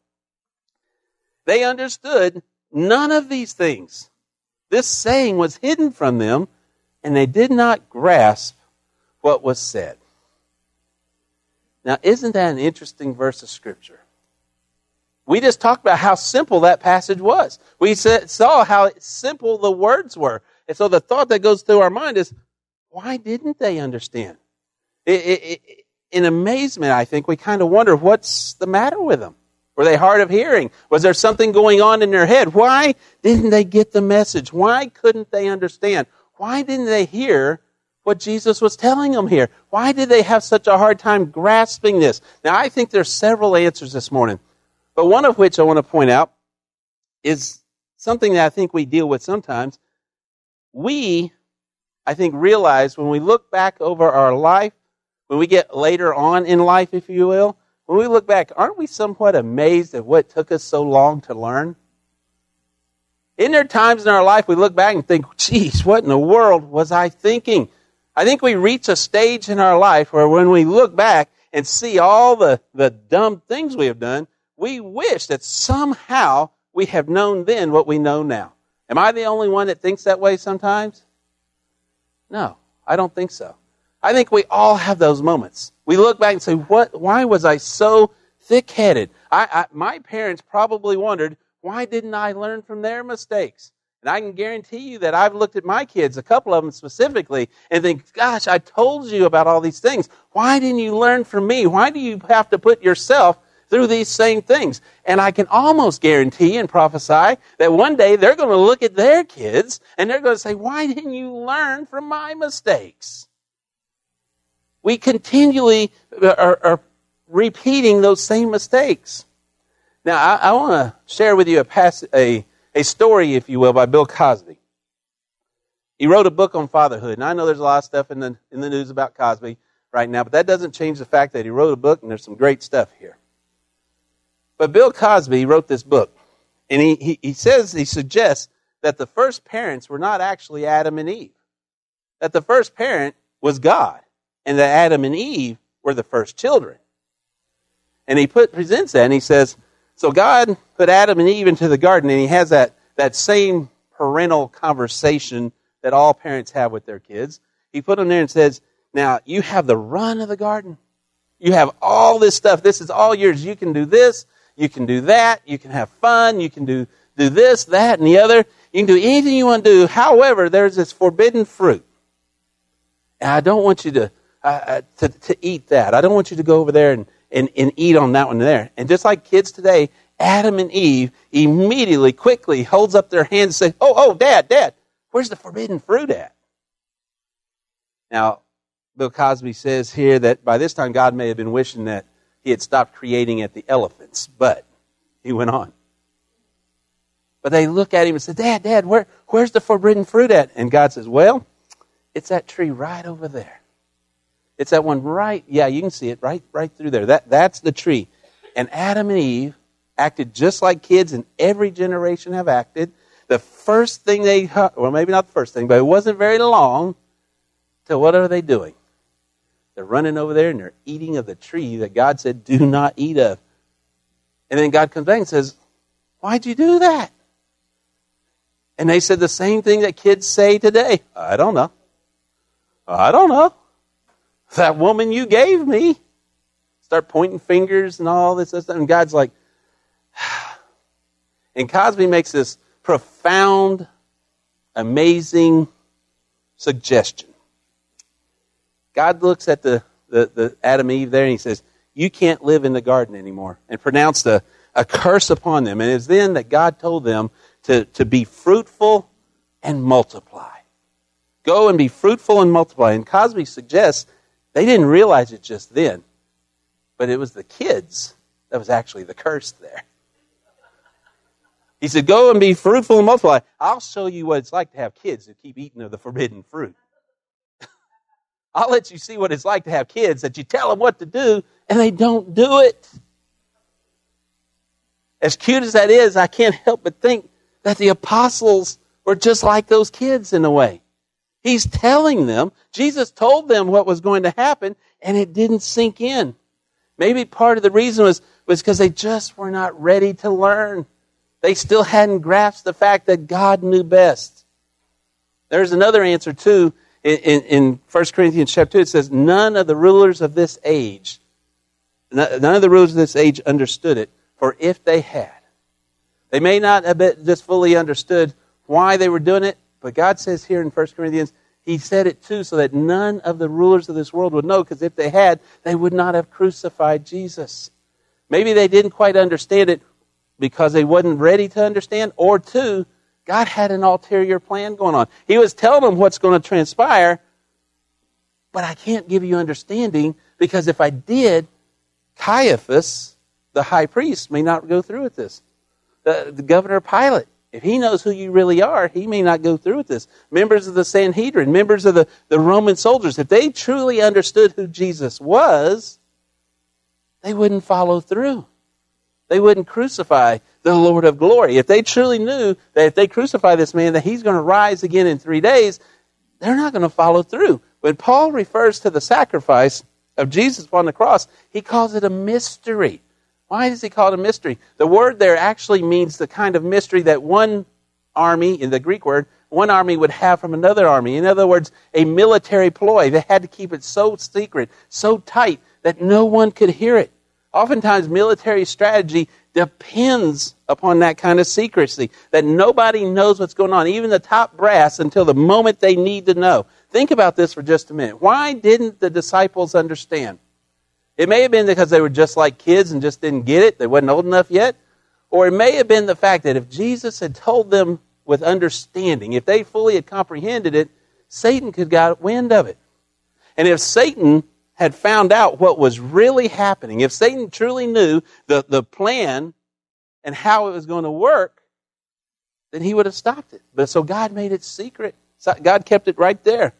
They understood none of these things. This saying was hidden from them, and they did not grasp what was said. Now, isn't that an interesting verse of Scripture? We just talked about how simple that passage was. We saw how simple the words were. And so the thought that goes through our mind is, why didn't they understand? It, it, it, in amazement, I think, we kind of wonder what's the matter with them. Were they hard of hearing? Was there something going on in their head? Why didn't they get the message? Why couldn't they understand? Why didn't they hear what Jesus was telling them here? Why did they have such a hard time grasping this? Now, I think there's several answers this morning, but one of which I want to point out is something that I think we deal with sometimes. We, I think, realize when we look back over our life, when we get later on in life, if you will, when we look back, aren't we somewhat amazed at what took us so long to learn? In there times in our life we look back and think, geez, what in the world was I thinking? I think we reach a stage in our life where when we look back and see all the, the dumb things we have done, we wish that somehow we have known then what we know now. Am I the only one that thinks that way sometimes? No, I don't think so. I think we all have those moments. We look back and say, "What? Why was I so thick-headed?" I, I, my parents probably wondered, "Why didn't I learn from their mistakes?" And I can guarantee you that I've looked at my kids, a couple of them specifically, and think, gosh, I told you about all these things. Why didn't you learn from me? Why do you have to put yourself through these same things? And I can almost guarantee and prophesy that one day they're going to look at their kids and they're going to say, why didn't you learn from my mistakes? We continually uh, are, are repeating those same mistakes. Now, I, I want to share with you a, pass, a a story, if you will, by Bill Cosby. He wrote a book on fatherhood, and I know there's a lot of stuff in the, in the news about Cosby right now, but that doesn't change the fact that he wrote a book, and there's some great stuff here. But Bill Cosby wrote this book, and he, he, he says, he suggests that the first parents were not actually Adam and Eve, that the first parent was God, and that Adam and Eve were the first children. And he put, presents that, and he says, so God put Adam and Eve into the garden, and he has that, that same parental conversation that all parents have with their kids. He put them there and says, Now, you have the run of the garden. You have all this stuff. This is all yours. You can do this. You can do that. You can have fun. You can do, do this, that, and the other. You can do anything you want to do. However, there's this forbidden fruit. And I don't want you to, uh, to, to eat that. I don't want you to go over there and, and, and eat on that one there. And just like kids today, Adam and Eve immediately, quickly holds up their hands and say, Oh, oh, Dad, Dad, where's the forbidden fruit at? Now, Bill Cosby says here that by this time God may have been wishing that he had stopped creating at the elephants, but he went on. But they look at him and say, Dad, Dad, where, where's the forbidden fruit at? And God says, Well, it's that tree right over there. It's that one right, yeah, you can see it right, right through there. That, that's the tree. And Adam and Eve acted just like kids in every generation have acted. The first thing they, well, maybe not the first thing, but it wasn't very long till what are they doing? They're running over there and they're eating of the tree that God said, do not eat of. And then God comes back and says, Why'd you do that? And they said the same thing that kids say today. I don't know. I don't know. That woman you gave me. Start pointing fingers and all this. And God's like, and Cosby makes this profound, amazing suggestion. God looks at the, the, the Adam and Eve there and he says, You can't live in the garden anymore. And pronounced a, a curse upon them. And it's then that God told them to, to be fruitful and multiply. Go and be fruitful and multiply. And Cosby suggests they didn't realize it just then, but it was the kids that was actually the curse there. He said, Go and be fruitful and multiply. I'll show you what it's like to have kids who keep eating of the forbidden fruit. I'll let you see what it's like to have kids that you tell them what to do and they don't do it. As cute as that is, I can't help but think that the apostles were just like those kids in a way. He's telling them, Jesus told them what was going to happen, and it didn't sink in. Maybe part of the reason was because they just were not ready to learn. They still hadn't grasped the fact that God knew best. There's another answer too in, in, in 1 Corinthians chapter 2. It says, None of the rulers of this age, none of the rulers of this age understood it, for if they had, they may not have just fully understood why they were doing it, but God says here in 1 Corinthians, He said it too so that none of the rulers of this world would know, because if they had, they would not have crucified Jesus. Maybe they didn't quite understand it because they wasn't ready to understand, or two, God had an ulterior plan going on. He was telling them what's going to transpire, but I can't give you understanding because if I did, Caiaphas, the high priest, may not go through with this the, the governor Pilate. If he knows who you really are, he may not go through with this. Members of the Sanhedrin, members of the, the Roman soldiers, if they truly understood who Jesus was, they wouldn't follow through. They wouldn't crucify the Lord of glory. If they truly knew that if they crucify this man, that he's going to rise again in three days, they're not going to follow through. When Paul refers to the sacrifice of Jesus upon the cross, he calls it a mystery. Why does he call it a mystery? The word there actually means the kind of mystery that one army, in the Greek word, one army would have from another army. In other words, a military ploy. They had to keep it so secret, so tight, that no one could hear it. Oftentimes, military strategy depends upon that kind of secrecy, that nobody knows what's going on, even the top brass, until the moment they need to know. Think about this for just a minute. Why didn't the disciples understand? It may have been because they were just like kids and just didn't get it. They wasn't old enough yet. Or it may have been the fact that if Jesus had told them with understanding, if they fully had comprehended it, Satan could got wind of it. And if Satan had found out what was really happening, if Satan truly knew the, the plan and how it was going to work, then he would have stopped it. But so God made it secret. God kept it right there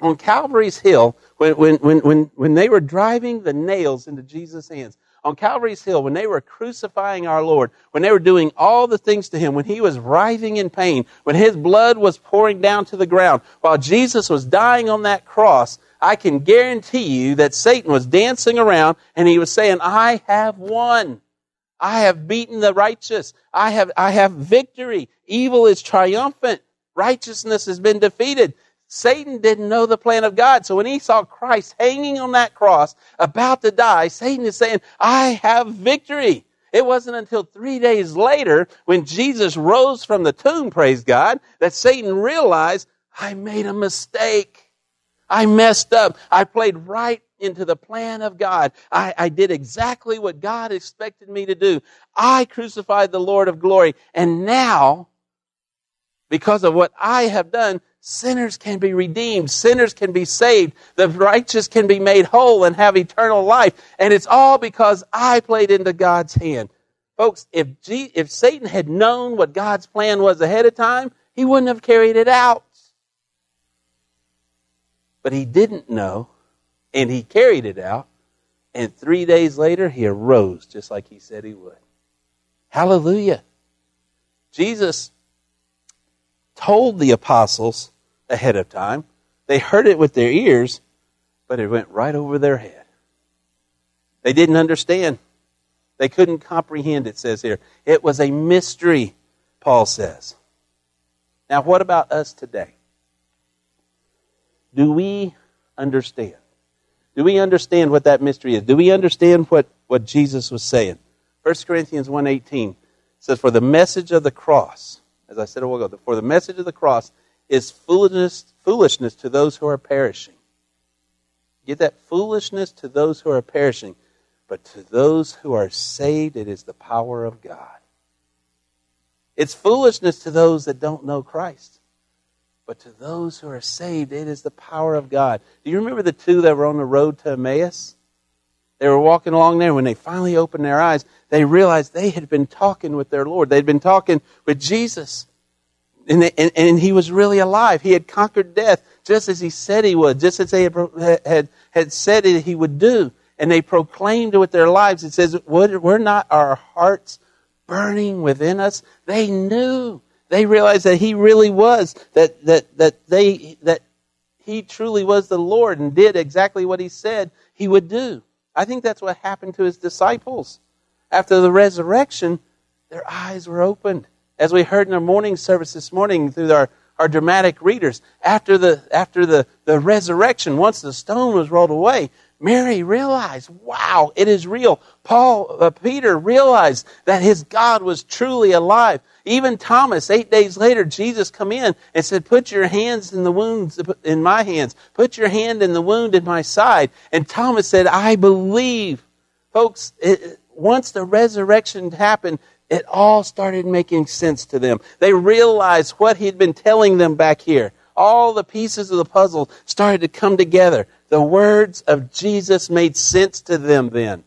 on Calvary's Hill, when, when, when, when, when they were driving the nails into Jesus' hands, on Calvary's Hill, when they were crucifying our Lord, when they were doing all the things to Him, when He was writhing in pain, when His blood was pouring down to the ground, while Jesus was dying on that cross, I can guarantee you that Satan was dancing around and he was saying, I have won. I have beaten the righteous. I have, I have victory. Evil is triumphant. Righteousness has been defeated. Satan didn't know the plan of God. So when he saw Christ hanging on that cross, about to die, Satan is saying, I have victory. It wasn't until three days later, when Jesus rose from the tomb, praise God, that Satan realized, I made a mistake. I messed up. I played right into the plan of God. I, I did exactly what God expected me to do. I crucified the Lord of glory. And now, because of what I have done, sinners can be redeemed. Sinners can be saved. The righteous can be made whole and have eternal life. And it's all because I played into God's hand. Folks, if, G, if Satan had known what God's plan was ahead of time, he wouldn't have carried it out. But he didn't know, and he carried it out. And three days later, he arose just like he said he would. Hallelujah. Jesus told the apostles ahead of time. They heard it with their ears, but it went right over their head. They didn't understand. They couldn't comprehend, it says here. It was a mystery, Paul says. Now, what about us today? Do we understand? Do we understand what that mystery is? Do we understand what, what Jesus was saying? 1 Corinthians 1.18 says, For the message of the cross, as I said a while ago, for the message of the cross is foolishness, foolishness to those who are perishing. Get that foolishness to those who are perishing, but to those who are saved, it is the power of God. It's foolishness to those that don't know Christ. But to those who are saved, it is the power of God. Do you remember the two that were on the road to Emmaus? They were walking along there. When they finally opened their eyes, they realized they had been talking with their Lord. They'd been talking with Jesus. And, they, and, and, he was really alive. He had conquered death just as he said he would, just as they had, had, had said it he would do. And they proclaimed with their lives. It says, were not our hearts burning within us? They knew they realized that he really was, that, that, that, they, that he truly was the Lord and did exactly what he said he would do. I think that's what happened to his disciples. After the resurrection, their eyes were opened. As we heard in our morning service this morning through our, our dramatic readers, after the, after the, the resurrection, once the stone was rolled away, Mary realized, wow, it is real. Paul, uh, Peter realized that his God was truly alive. Even Thomas, eight days later, Jesus come in and said, put your hands in the wounds in my hands. Put your hand in the wound in my side. And Thomas said, I believe. Folks, it, once the resurrection happened, it all started making sense to them. They realized what he'd been telling them back here. All the pieces of the puzzle started to come together. The words of Jesus made sense to them then.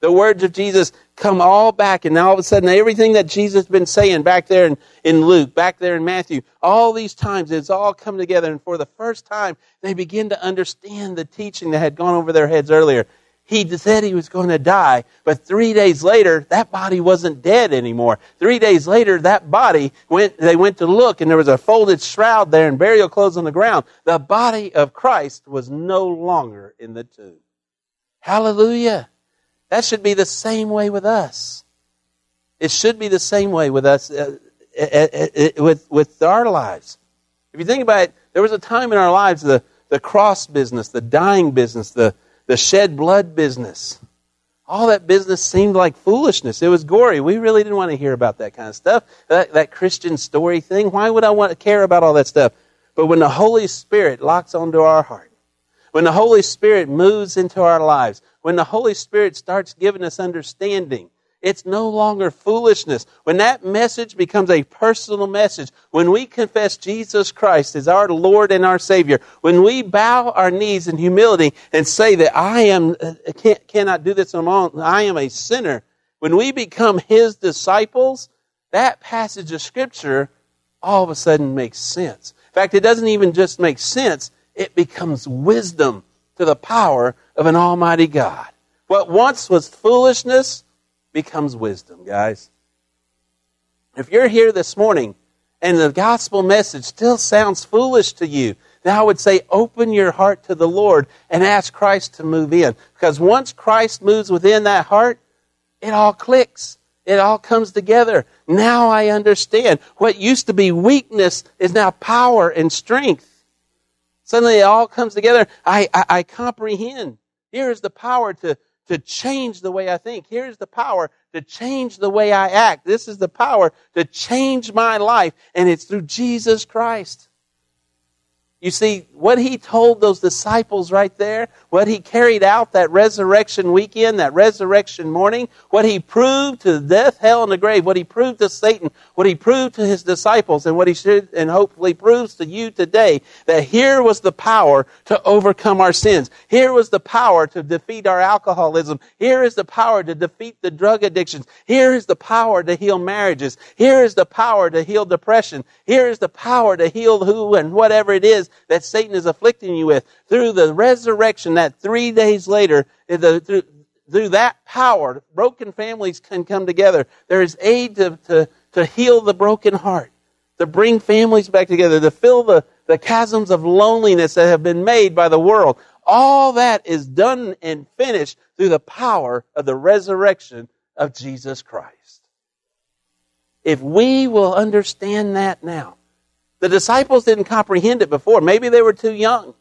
The words of Jesus come all back, and now all of a sudden, everything that Jesus has been saying back there in, in Luke, back there in Matthew, all these times, it's all come together, and for the first time, they begin to understand the teaching that had gone over their heads earlier. He said he was going to die, but three days later, that body wasn't dead anymore. Three days later, that body went, they went to look, and there was a folded shroud there and burial clothes on the ground. The body of Christ was no longer in the tomb. Hallelujah. That should be the same way with us. It should be the same way with us, uh, uh, uh, uh, with, with our lives. If you think about it, there was a time in our lives, the, the cross business, the dying business, the, the shed blood business. All that business seemed like foolishness. It was gory. We really didn't want to hear about that kind of stuff. That, that Christian story thing. Why would I want to care about all that stuff? But when the Holy Spirit locks onto our heart, when the Holy Spirit moves into our lives, when the Holy Spirit starts giving us understanding, it's no longer foolishness. When that message becomes a personal message, when we confess Jesus Christ as our Lord and our Savior, when we bow our knees in humility and say that I am, uh, cannot do this alone, I am a sinner, when we become His disciples, that passage of Scripture all of a sudden makes sense. In fact, it doesn't even just make sense, it becomes wisdom to the power of an almighty God. What once was foolishness becomes wisdom, guys. If you're here this morning and the gospel message still sounds foolish to you, then I would say open your heart to the Lord and ask Christ to move in. Because once Christ moves within that heart, it all clicks. It all comes together. Now I understand. What used to be weakness is now power and strength. Suddenly it all comes together. I, I, I comprehend. Here is the power to, to change the way I think. Here's the power to change the way I act. This is the power to change my life, and it's through Jesus Christ. You see, what he told those disciples right there, what he carried out that resurrection weekend, that resurrection morning, what he proved to death, hell, and the grave, what he proved to Satan, what he proved to his disciples, and what he should and hopefully proves to you today, that here was the power to overcome our sins. Here was the power to defeat our alcoholism. Here is the power to defeat the drug addictions. Here is the power to heal marriages. Here is the power to heal depression. Here is the power to heal who and whatever it is that Satan is afflicting you with. Through the resurrection, that three days later, eh, the, through, through that power, broken families can come together. There is aid to, to, to heal the broken heart, to bring families back together, to fill the, the chasms of loneliness that have been made by the world. All that is done and finished through the power of the resurrection of Jesus Christ. If we will understand that now, the disciples didn't comprehend it before. Maybe they were too young.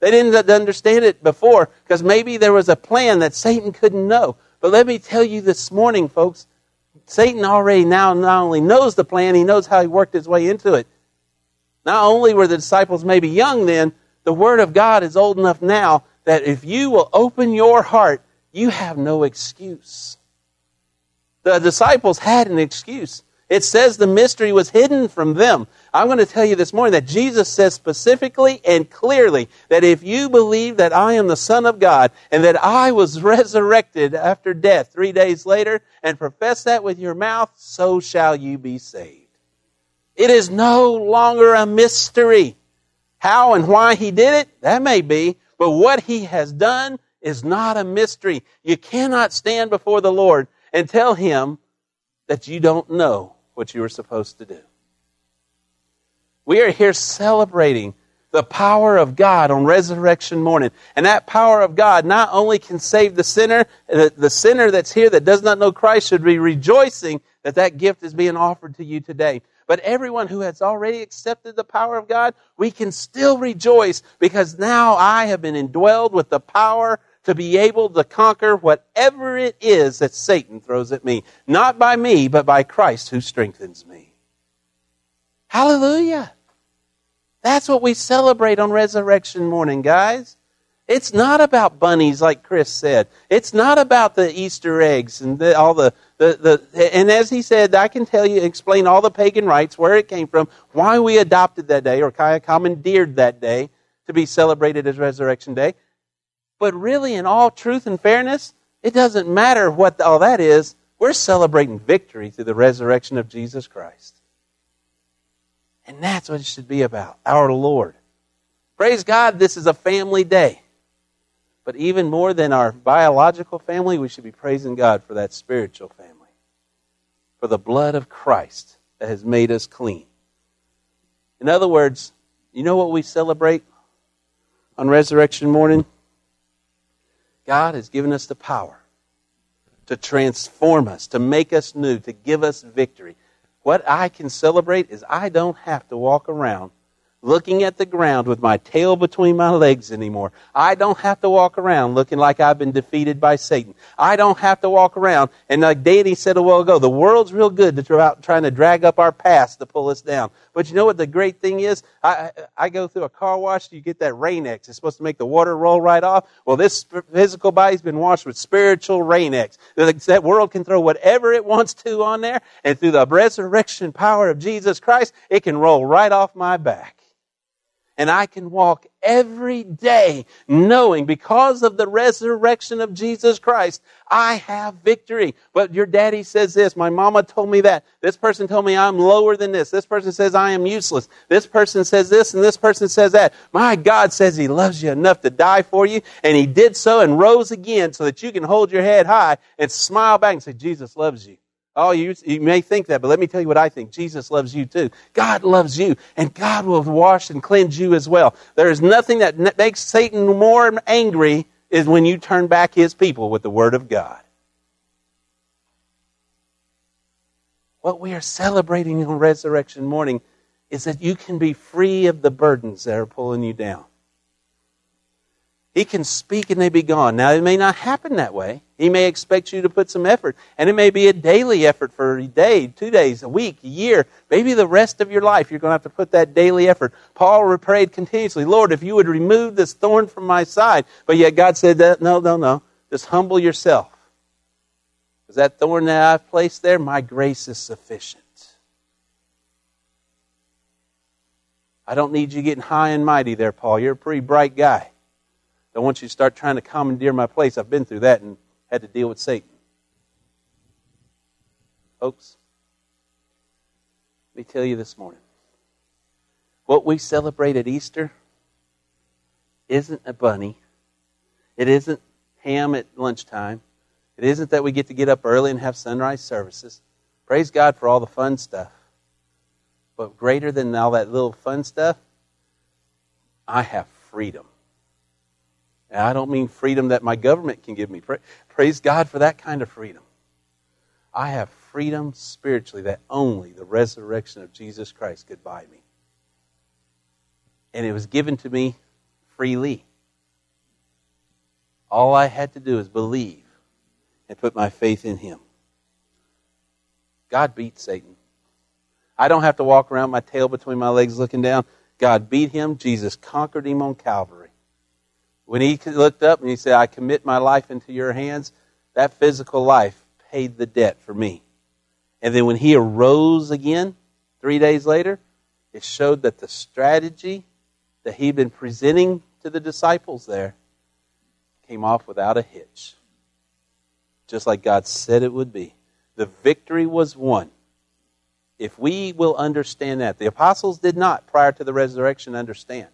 They didn't understand it before because maybe there was a plan that Satan couldn't know. But let me tell you this morning, folks, Satan already now not only knows the plan, he knows how he worked his way into it. Not only were the disciples maybe young then, the Word of God is old enough now that if you will open your heart, you have no excuse. The disciples had an excuse. It says the mystery was hidden from them. I'm going to tell you this morning that Jesus says specifically and clearly that if you believe that I am the Son of God and that I was resurrected after death three days later and profess that with your mouth, so shall you be saved. It is no longer a mystery. How and why he did it, that may be, but what he has done is not a mystery. You cannot stand before the Lord and tell him that you don't know what you were supposed to do. We are here celebrating the power of God on resurrection morning. And that power of God not only can save the sinner, the, the sinner that's here that does not know Christ should be rejoicing that that gift is being offered to you today. But everyone who has already accepted the power of God, we can still rejoice because now I have been indwelled with the power to be able to conquer whatever it is that Satan throws at me. Not by me, but by Christ who strengthens me. Hallelujah. That's what we celebrate on resurrection morning, guys. It's not about bunnies, like Chris said. It's not about the Easter eggs and the, all the, the, the, and as he said, I can tell you, explain all the pagan rites, where it came from, why we adopted that day, or kind of commandeered that day to be celebrated as Resurrection Day. But really, in all truth and fairness, it doesn't matter what all that is. We're celebrating victory through the resurrection of Jesus Christ. And that's what it should be about our Lord. Praise God, this is a family day. But even more than our biological family, we should be praising God for that spiritual family. For the blood of Christ that has made us clean. In other words, you know what we celebrate on resurrection morning? God has given us the power to transform us, to make us new, to give us victory. What I can celebrate is I don't have to walk around looking at the ground with my tail between my legs anymore. I don't have to walk around looking like I've been defeated by Satan. I don't have to walk around, and like Danny said a while ago, the world's real good to try, trying to drag up our past to pull us down. But you know what the great thing is? I, I go through a car wash, you get that Rain-X. It's supposed to make the water roll right off. Well, this physical body's been washed with spiritual Rain-X. That world can throw whatever it wants to on there, and through the resurrection power of Jesus Christ, it can roll right off my back and I can walk every day knowing because of the resurrection of Jesus Christ, I have victory. But your daddy says this, my mama told me that. This person told me I'm lower than this. This person says I am useless. This person says this and this person says that. My God says he loves you enough to die for you and he did so and rose again so that you can hold your head high and smile back and say, Jesus loves you. Oh, you, you may think that, but let me tell you what I think. Jesus loves you too. God loves you, and God will wash and cleanse you as well. There is nothing that makes Satan more angry is when you turn back his people with the Word of God. What we are celebrating on resurrection morning is that you can be free of the burdens that are pulling you down. He can speak and they be gone. Now, it may not happen that way. He may expect you to put some effort, and it may be a daily effort for a day, two days, a week, a year, maybe the rest of your life. You're going to have to put that daily effort. Paul prayed continuously, Lord, if you would remove this thorn from my side. But yet God said, that, No, no, no. Just humble yourself. Because that thorn that I've placed there, my grace is sufficient. I don't need you getting high and mighty there, Paul. You're a pretty bright guy. Don't want you to start trying to commandeer my place. I've been through that and had to deal with Satan. Folks, let me tell you this morning what we celebrate at Easter isn't a bunny, it isn't ham at lunchtime, it isn't that we get to get up early and have sunrise services. Praise God for all the fun stuff. But greater than all that little fun stuff, I have freedom. And I don't mean freedom that my government can give me. Praise God for that kind of freedom. I have freedom spiritually that only the resurrection of Jesus Christ could buy me. And it was given to me freely. All I had to do is believe and put my faith in Him. God beat Satan. I don't have to walk around my tail between my legs looking down. God beat him. Jesus conquered him on Calvary. When he looked up and he said, I commit my life into your hands, that physical life paid the debt for me. And then when he arose again, three days later, it showed that the strategy that he'd been presenting to the disciples there came off without a hitch. Just like God said it would be. The victory was won. If we will understand that, the apostles did not, prior to the resurrection, understand.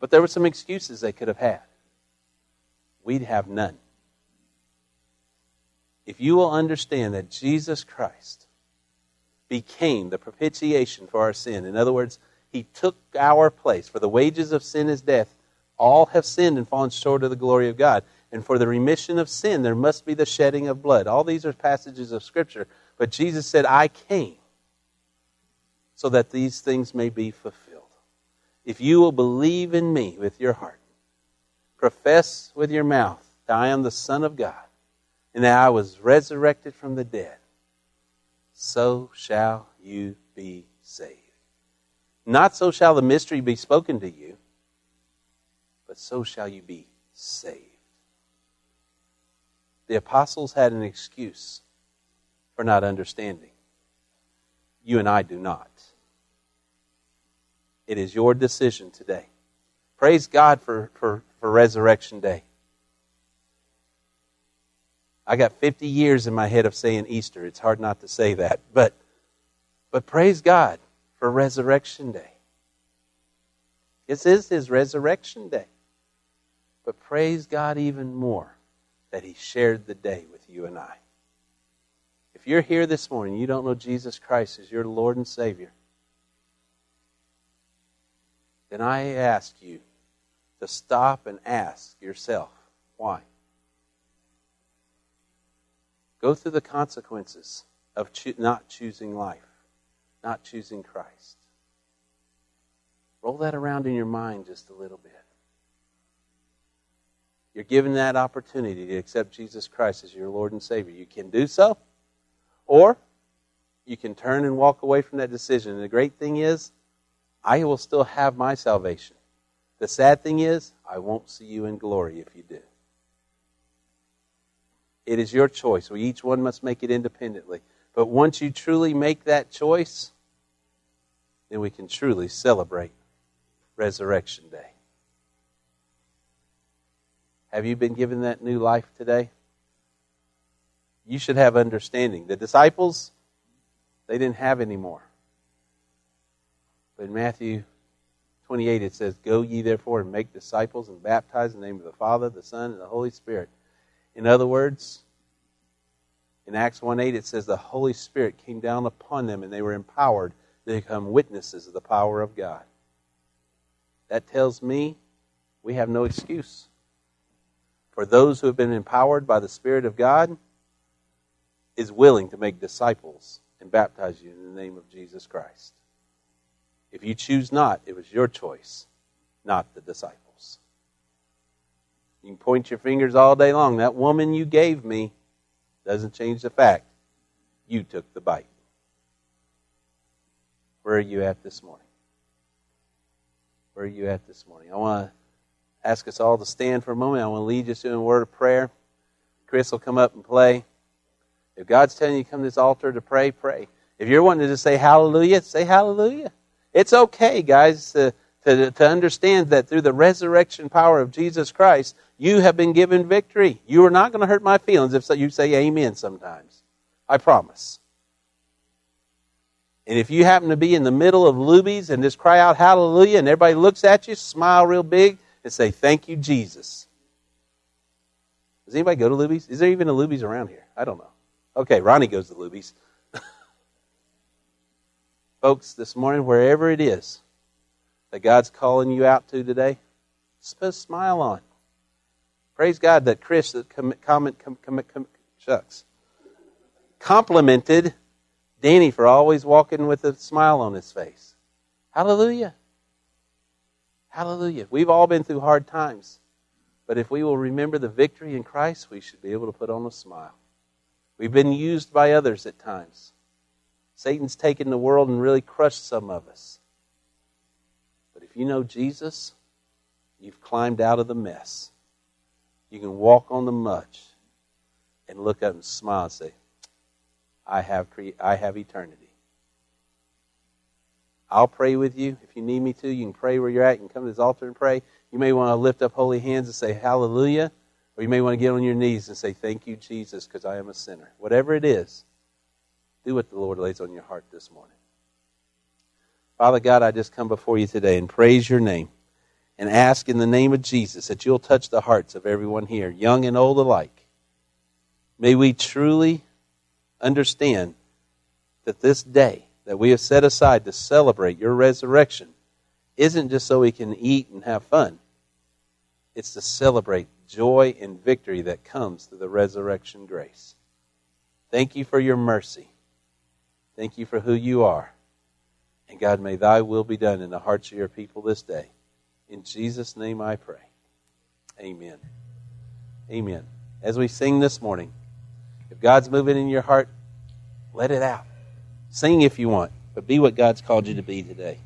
But there were some excuses they could have had. We'd have none. If you will understand that Jesus Christ became the propitiation for our sin, in other words, he took our place. For the wages of sin is death. All have sinned and fallen short of the glory of God. And for the remission of sin, there must be the shedding of blood. All these are passages of Scripture. But Jesus said, I came so that these things may be fulfilled if you will believe in me with your heart, profess with your mouth that I am the Son of God, and that I was resurrected from the dead, so shall you be saved. Not so shall the mystery be spoken to you, but so shall you be saved. The apostles had an excuse for not understanding. You and I do not. It is your decision today. Praise God for, for, for Resurrection Day. I got 50 years in my head of saying Easter. It's hard not to say that. But, but praise God for Resurrection Day. This is His Resurrection Day. But praise God even more that He shared the day with you and I. If you're here this morning, you don't know Jesus Christ as your Lord and Savior, then I ask you to stop and ask yourself why. Go through the consequences of cho- not choosing life, not choosing Christ. Roll that around in your mind just a little bit. You're given that opportunity to accept Jesus Christ as your Lord and Savior. You can do so, or you can turn and walk away from that decision. And the great thing is, I will still have my salvation. The sad thing is, I won't see you in glory if you do. It is your choice. We each one must make it independently. But once you truly make that choice, then we can truly celebrate Resurrection Day. Have you been given that new life today? You should have understanding. The disciples, they didn't have any more. But in Matthew 28, it says, Go ye therefore and make disciples and baptize in the name of the Father, the Son, and the Holy Spirit. In other words, in Acts 1 8, it says, The Holy Spirit came down upon them and they were empowered to become witnesses of the power of God. That tells me we have no excuse. For those who have been empowered by the Spirit of God, is willing to make disciples and baptize you in the name of Jesus Christ. If you choose not, it was your choice not the disciples. You can point your fingers all day long. That woman you gave me doesn't change the fact you took the bite. Where are you at this morning? Where are you at this morning? I want to ask us all to stand for a moment. I want to lead you to a word of prayer. Chris will come up and play. If God's telling you to come to this altar to pray, pray. If you're wanting to just say hallelujah, say hallelujah. It's okay, guys, to, to, to understand that through the resurrection power of Jesus Christ, you have been given victory. You are not going to hurt my feelings if you say amen sometimes. I promise. And if you happen to be in the middle of Luby's and just cry out hallelujah and everybody looks at you, smile real big, and say, Thank you, Jesus. Does anybody go to Luby's? Is there even a Luby's around here? I don't know. Okay, Ronnie goes to Luby's. Folks, this morning, wherever it is that God's calling you out to today, put a smile on. Praise God that Chris that comment, comment, com, shucks, complimented Danny for always walking with a smile on his face. Hallelujah. Hallelujah. We've all been through hard times. But if we will remember the victory in Christ, we should be able to put on a smile. We've been used by others at times. Satan's taken the world and really crushed some of us. But if you know Jesus, you've climbed out of the mess. You can walk on the much and look up and smile and say, I have, cre- I have eternity. I'll pray with you. If you need me to, you can pray where you're at. You can come to this altar and pray. You may want to lift up holy hands and say, Hallelujah. Or you may want to get on your knees and say, Thank you, Jesus, because I am a sinner. Whatever it is, do what the Lord lays on your heart this morning. Father God, I just come before you today and praise your name and ask in the name of Jesus that you'll touch the hearts of everyone here, young and old alike. May we truly understand that this day that we have set aside to celebrate your resurrection isn't just so we can eat and have fun. It's to celebrate joy and victory that comes through the resurrection grace. Thank you for your mercy. Thank you for who you are. And God, may thy will be done in the hearts of your people this day. In Jesus' name I pray. Amen. Amen. As we sing this morning, if God's moving in your heart, let it out. Sing if you want, but be what God's called you to be today.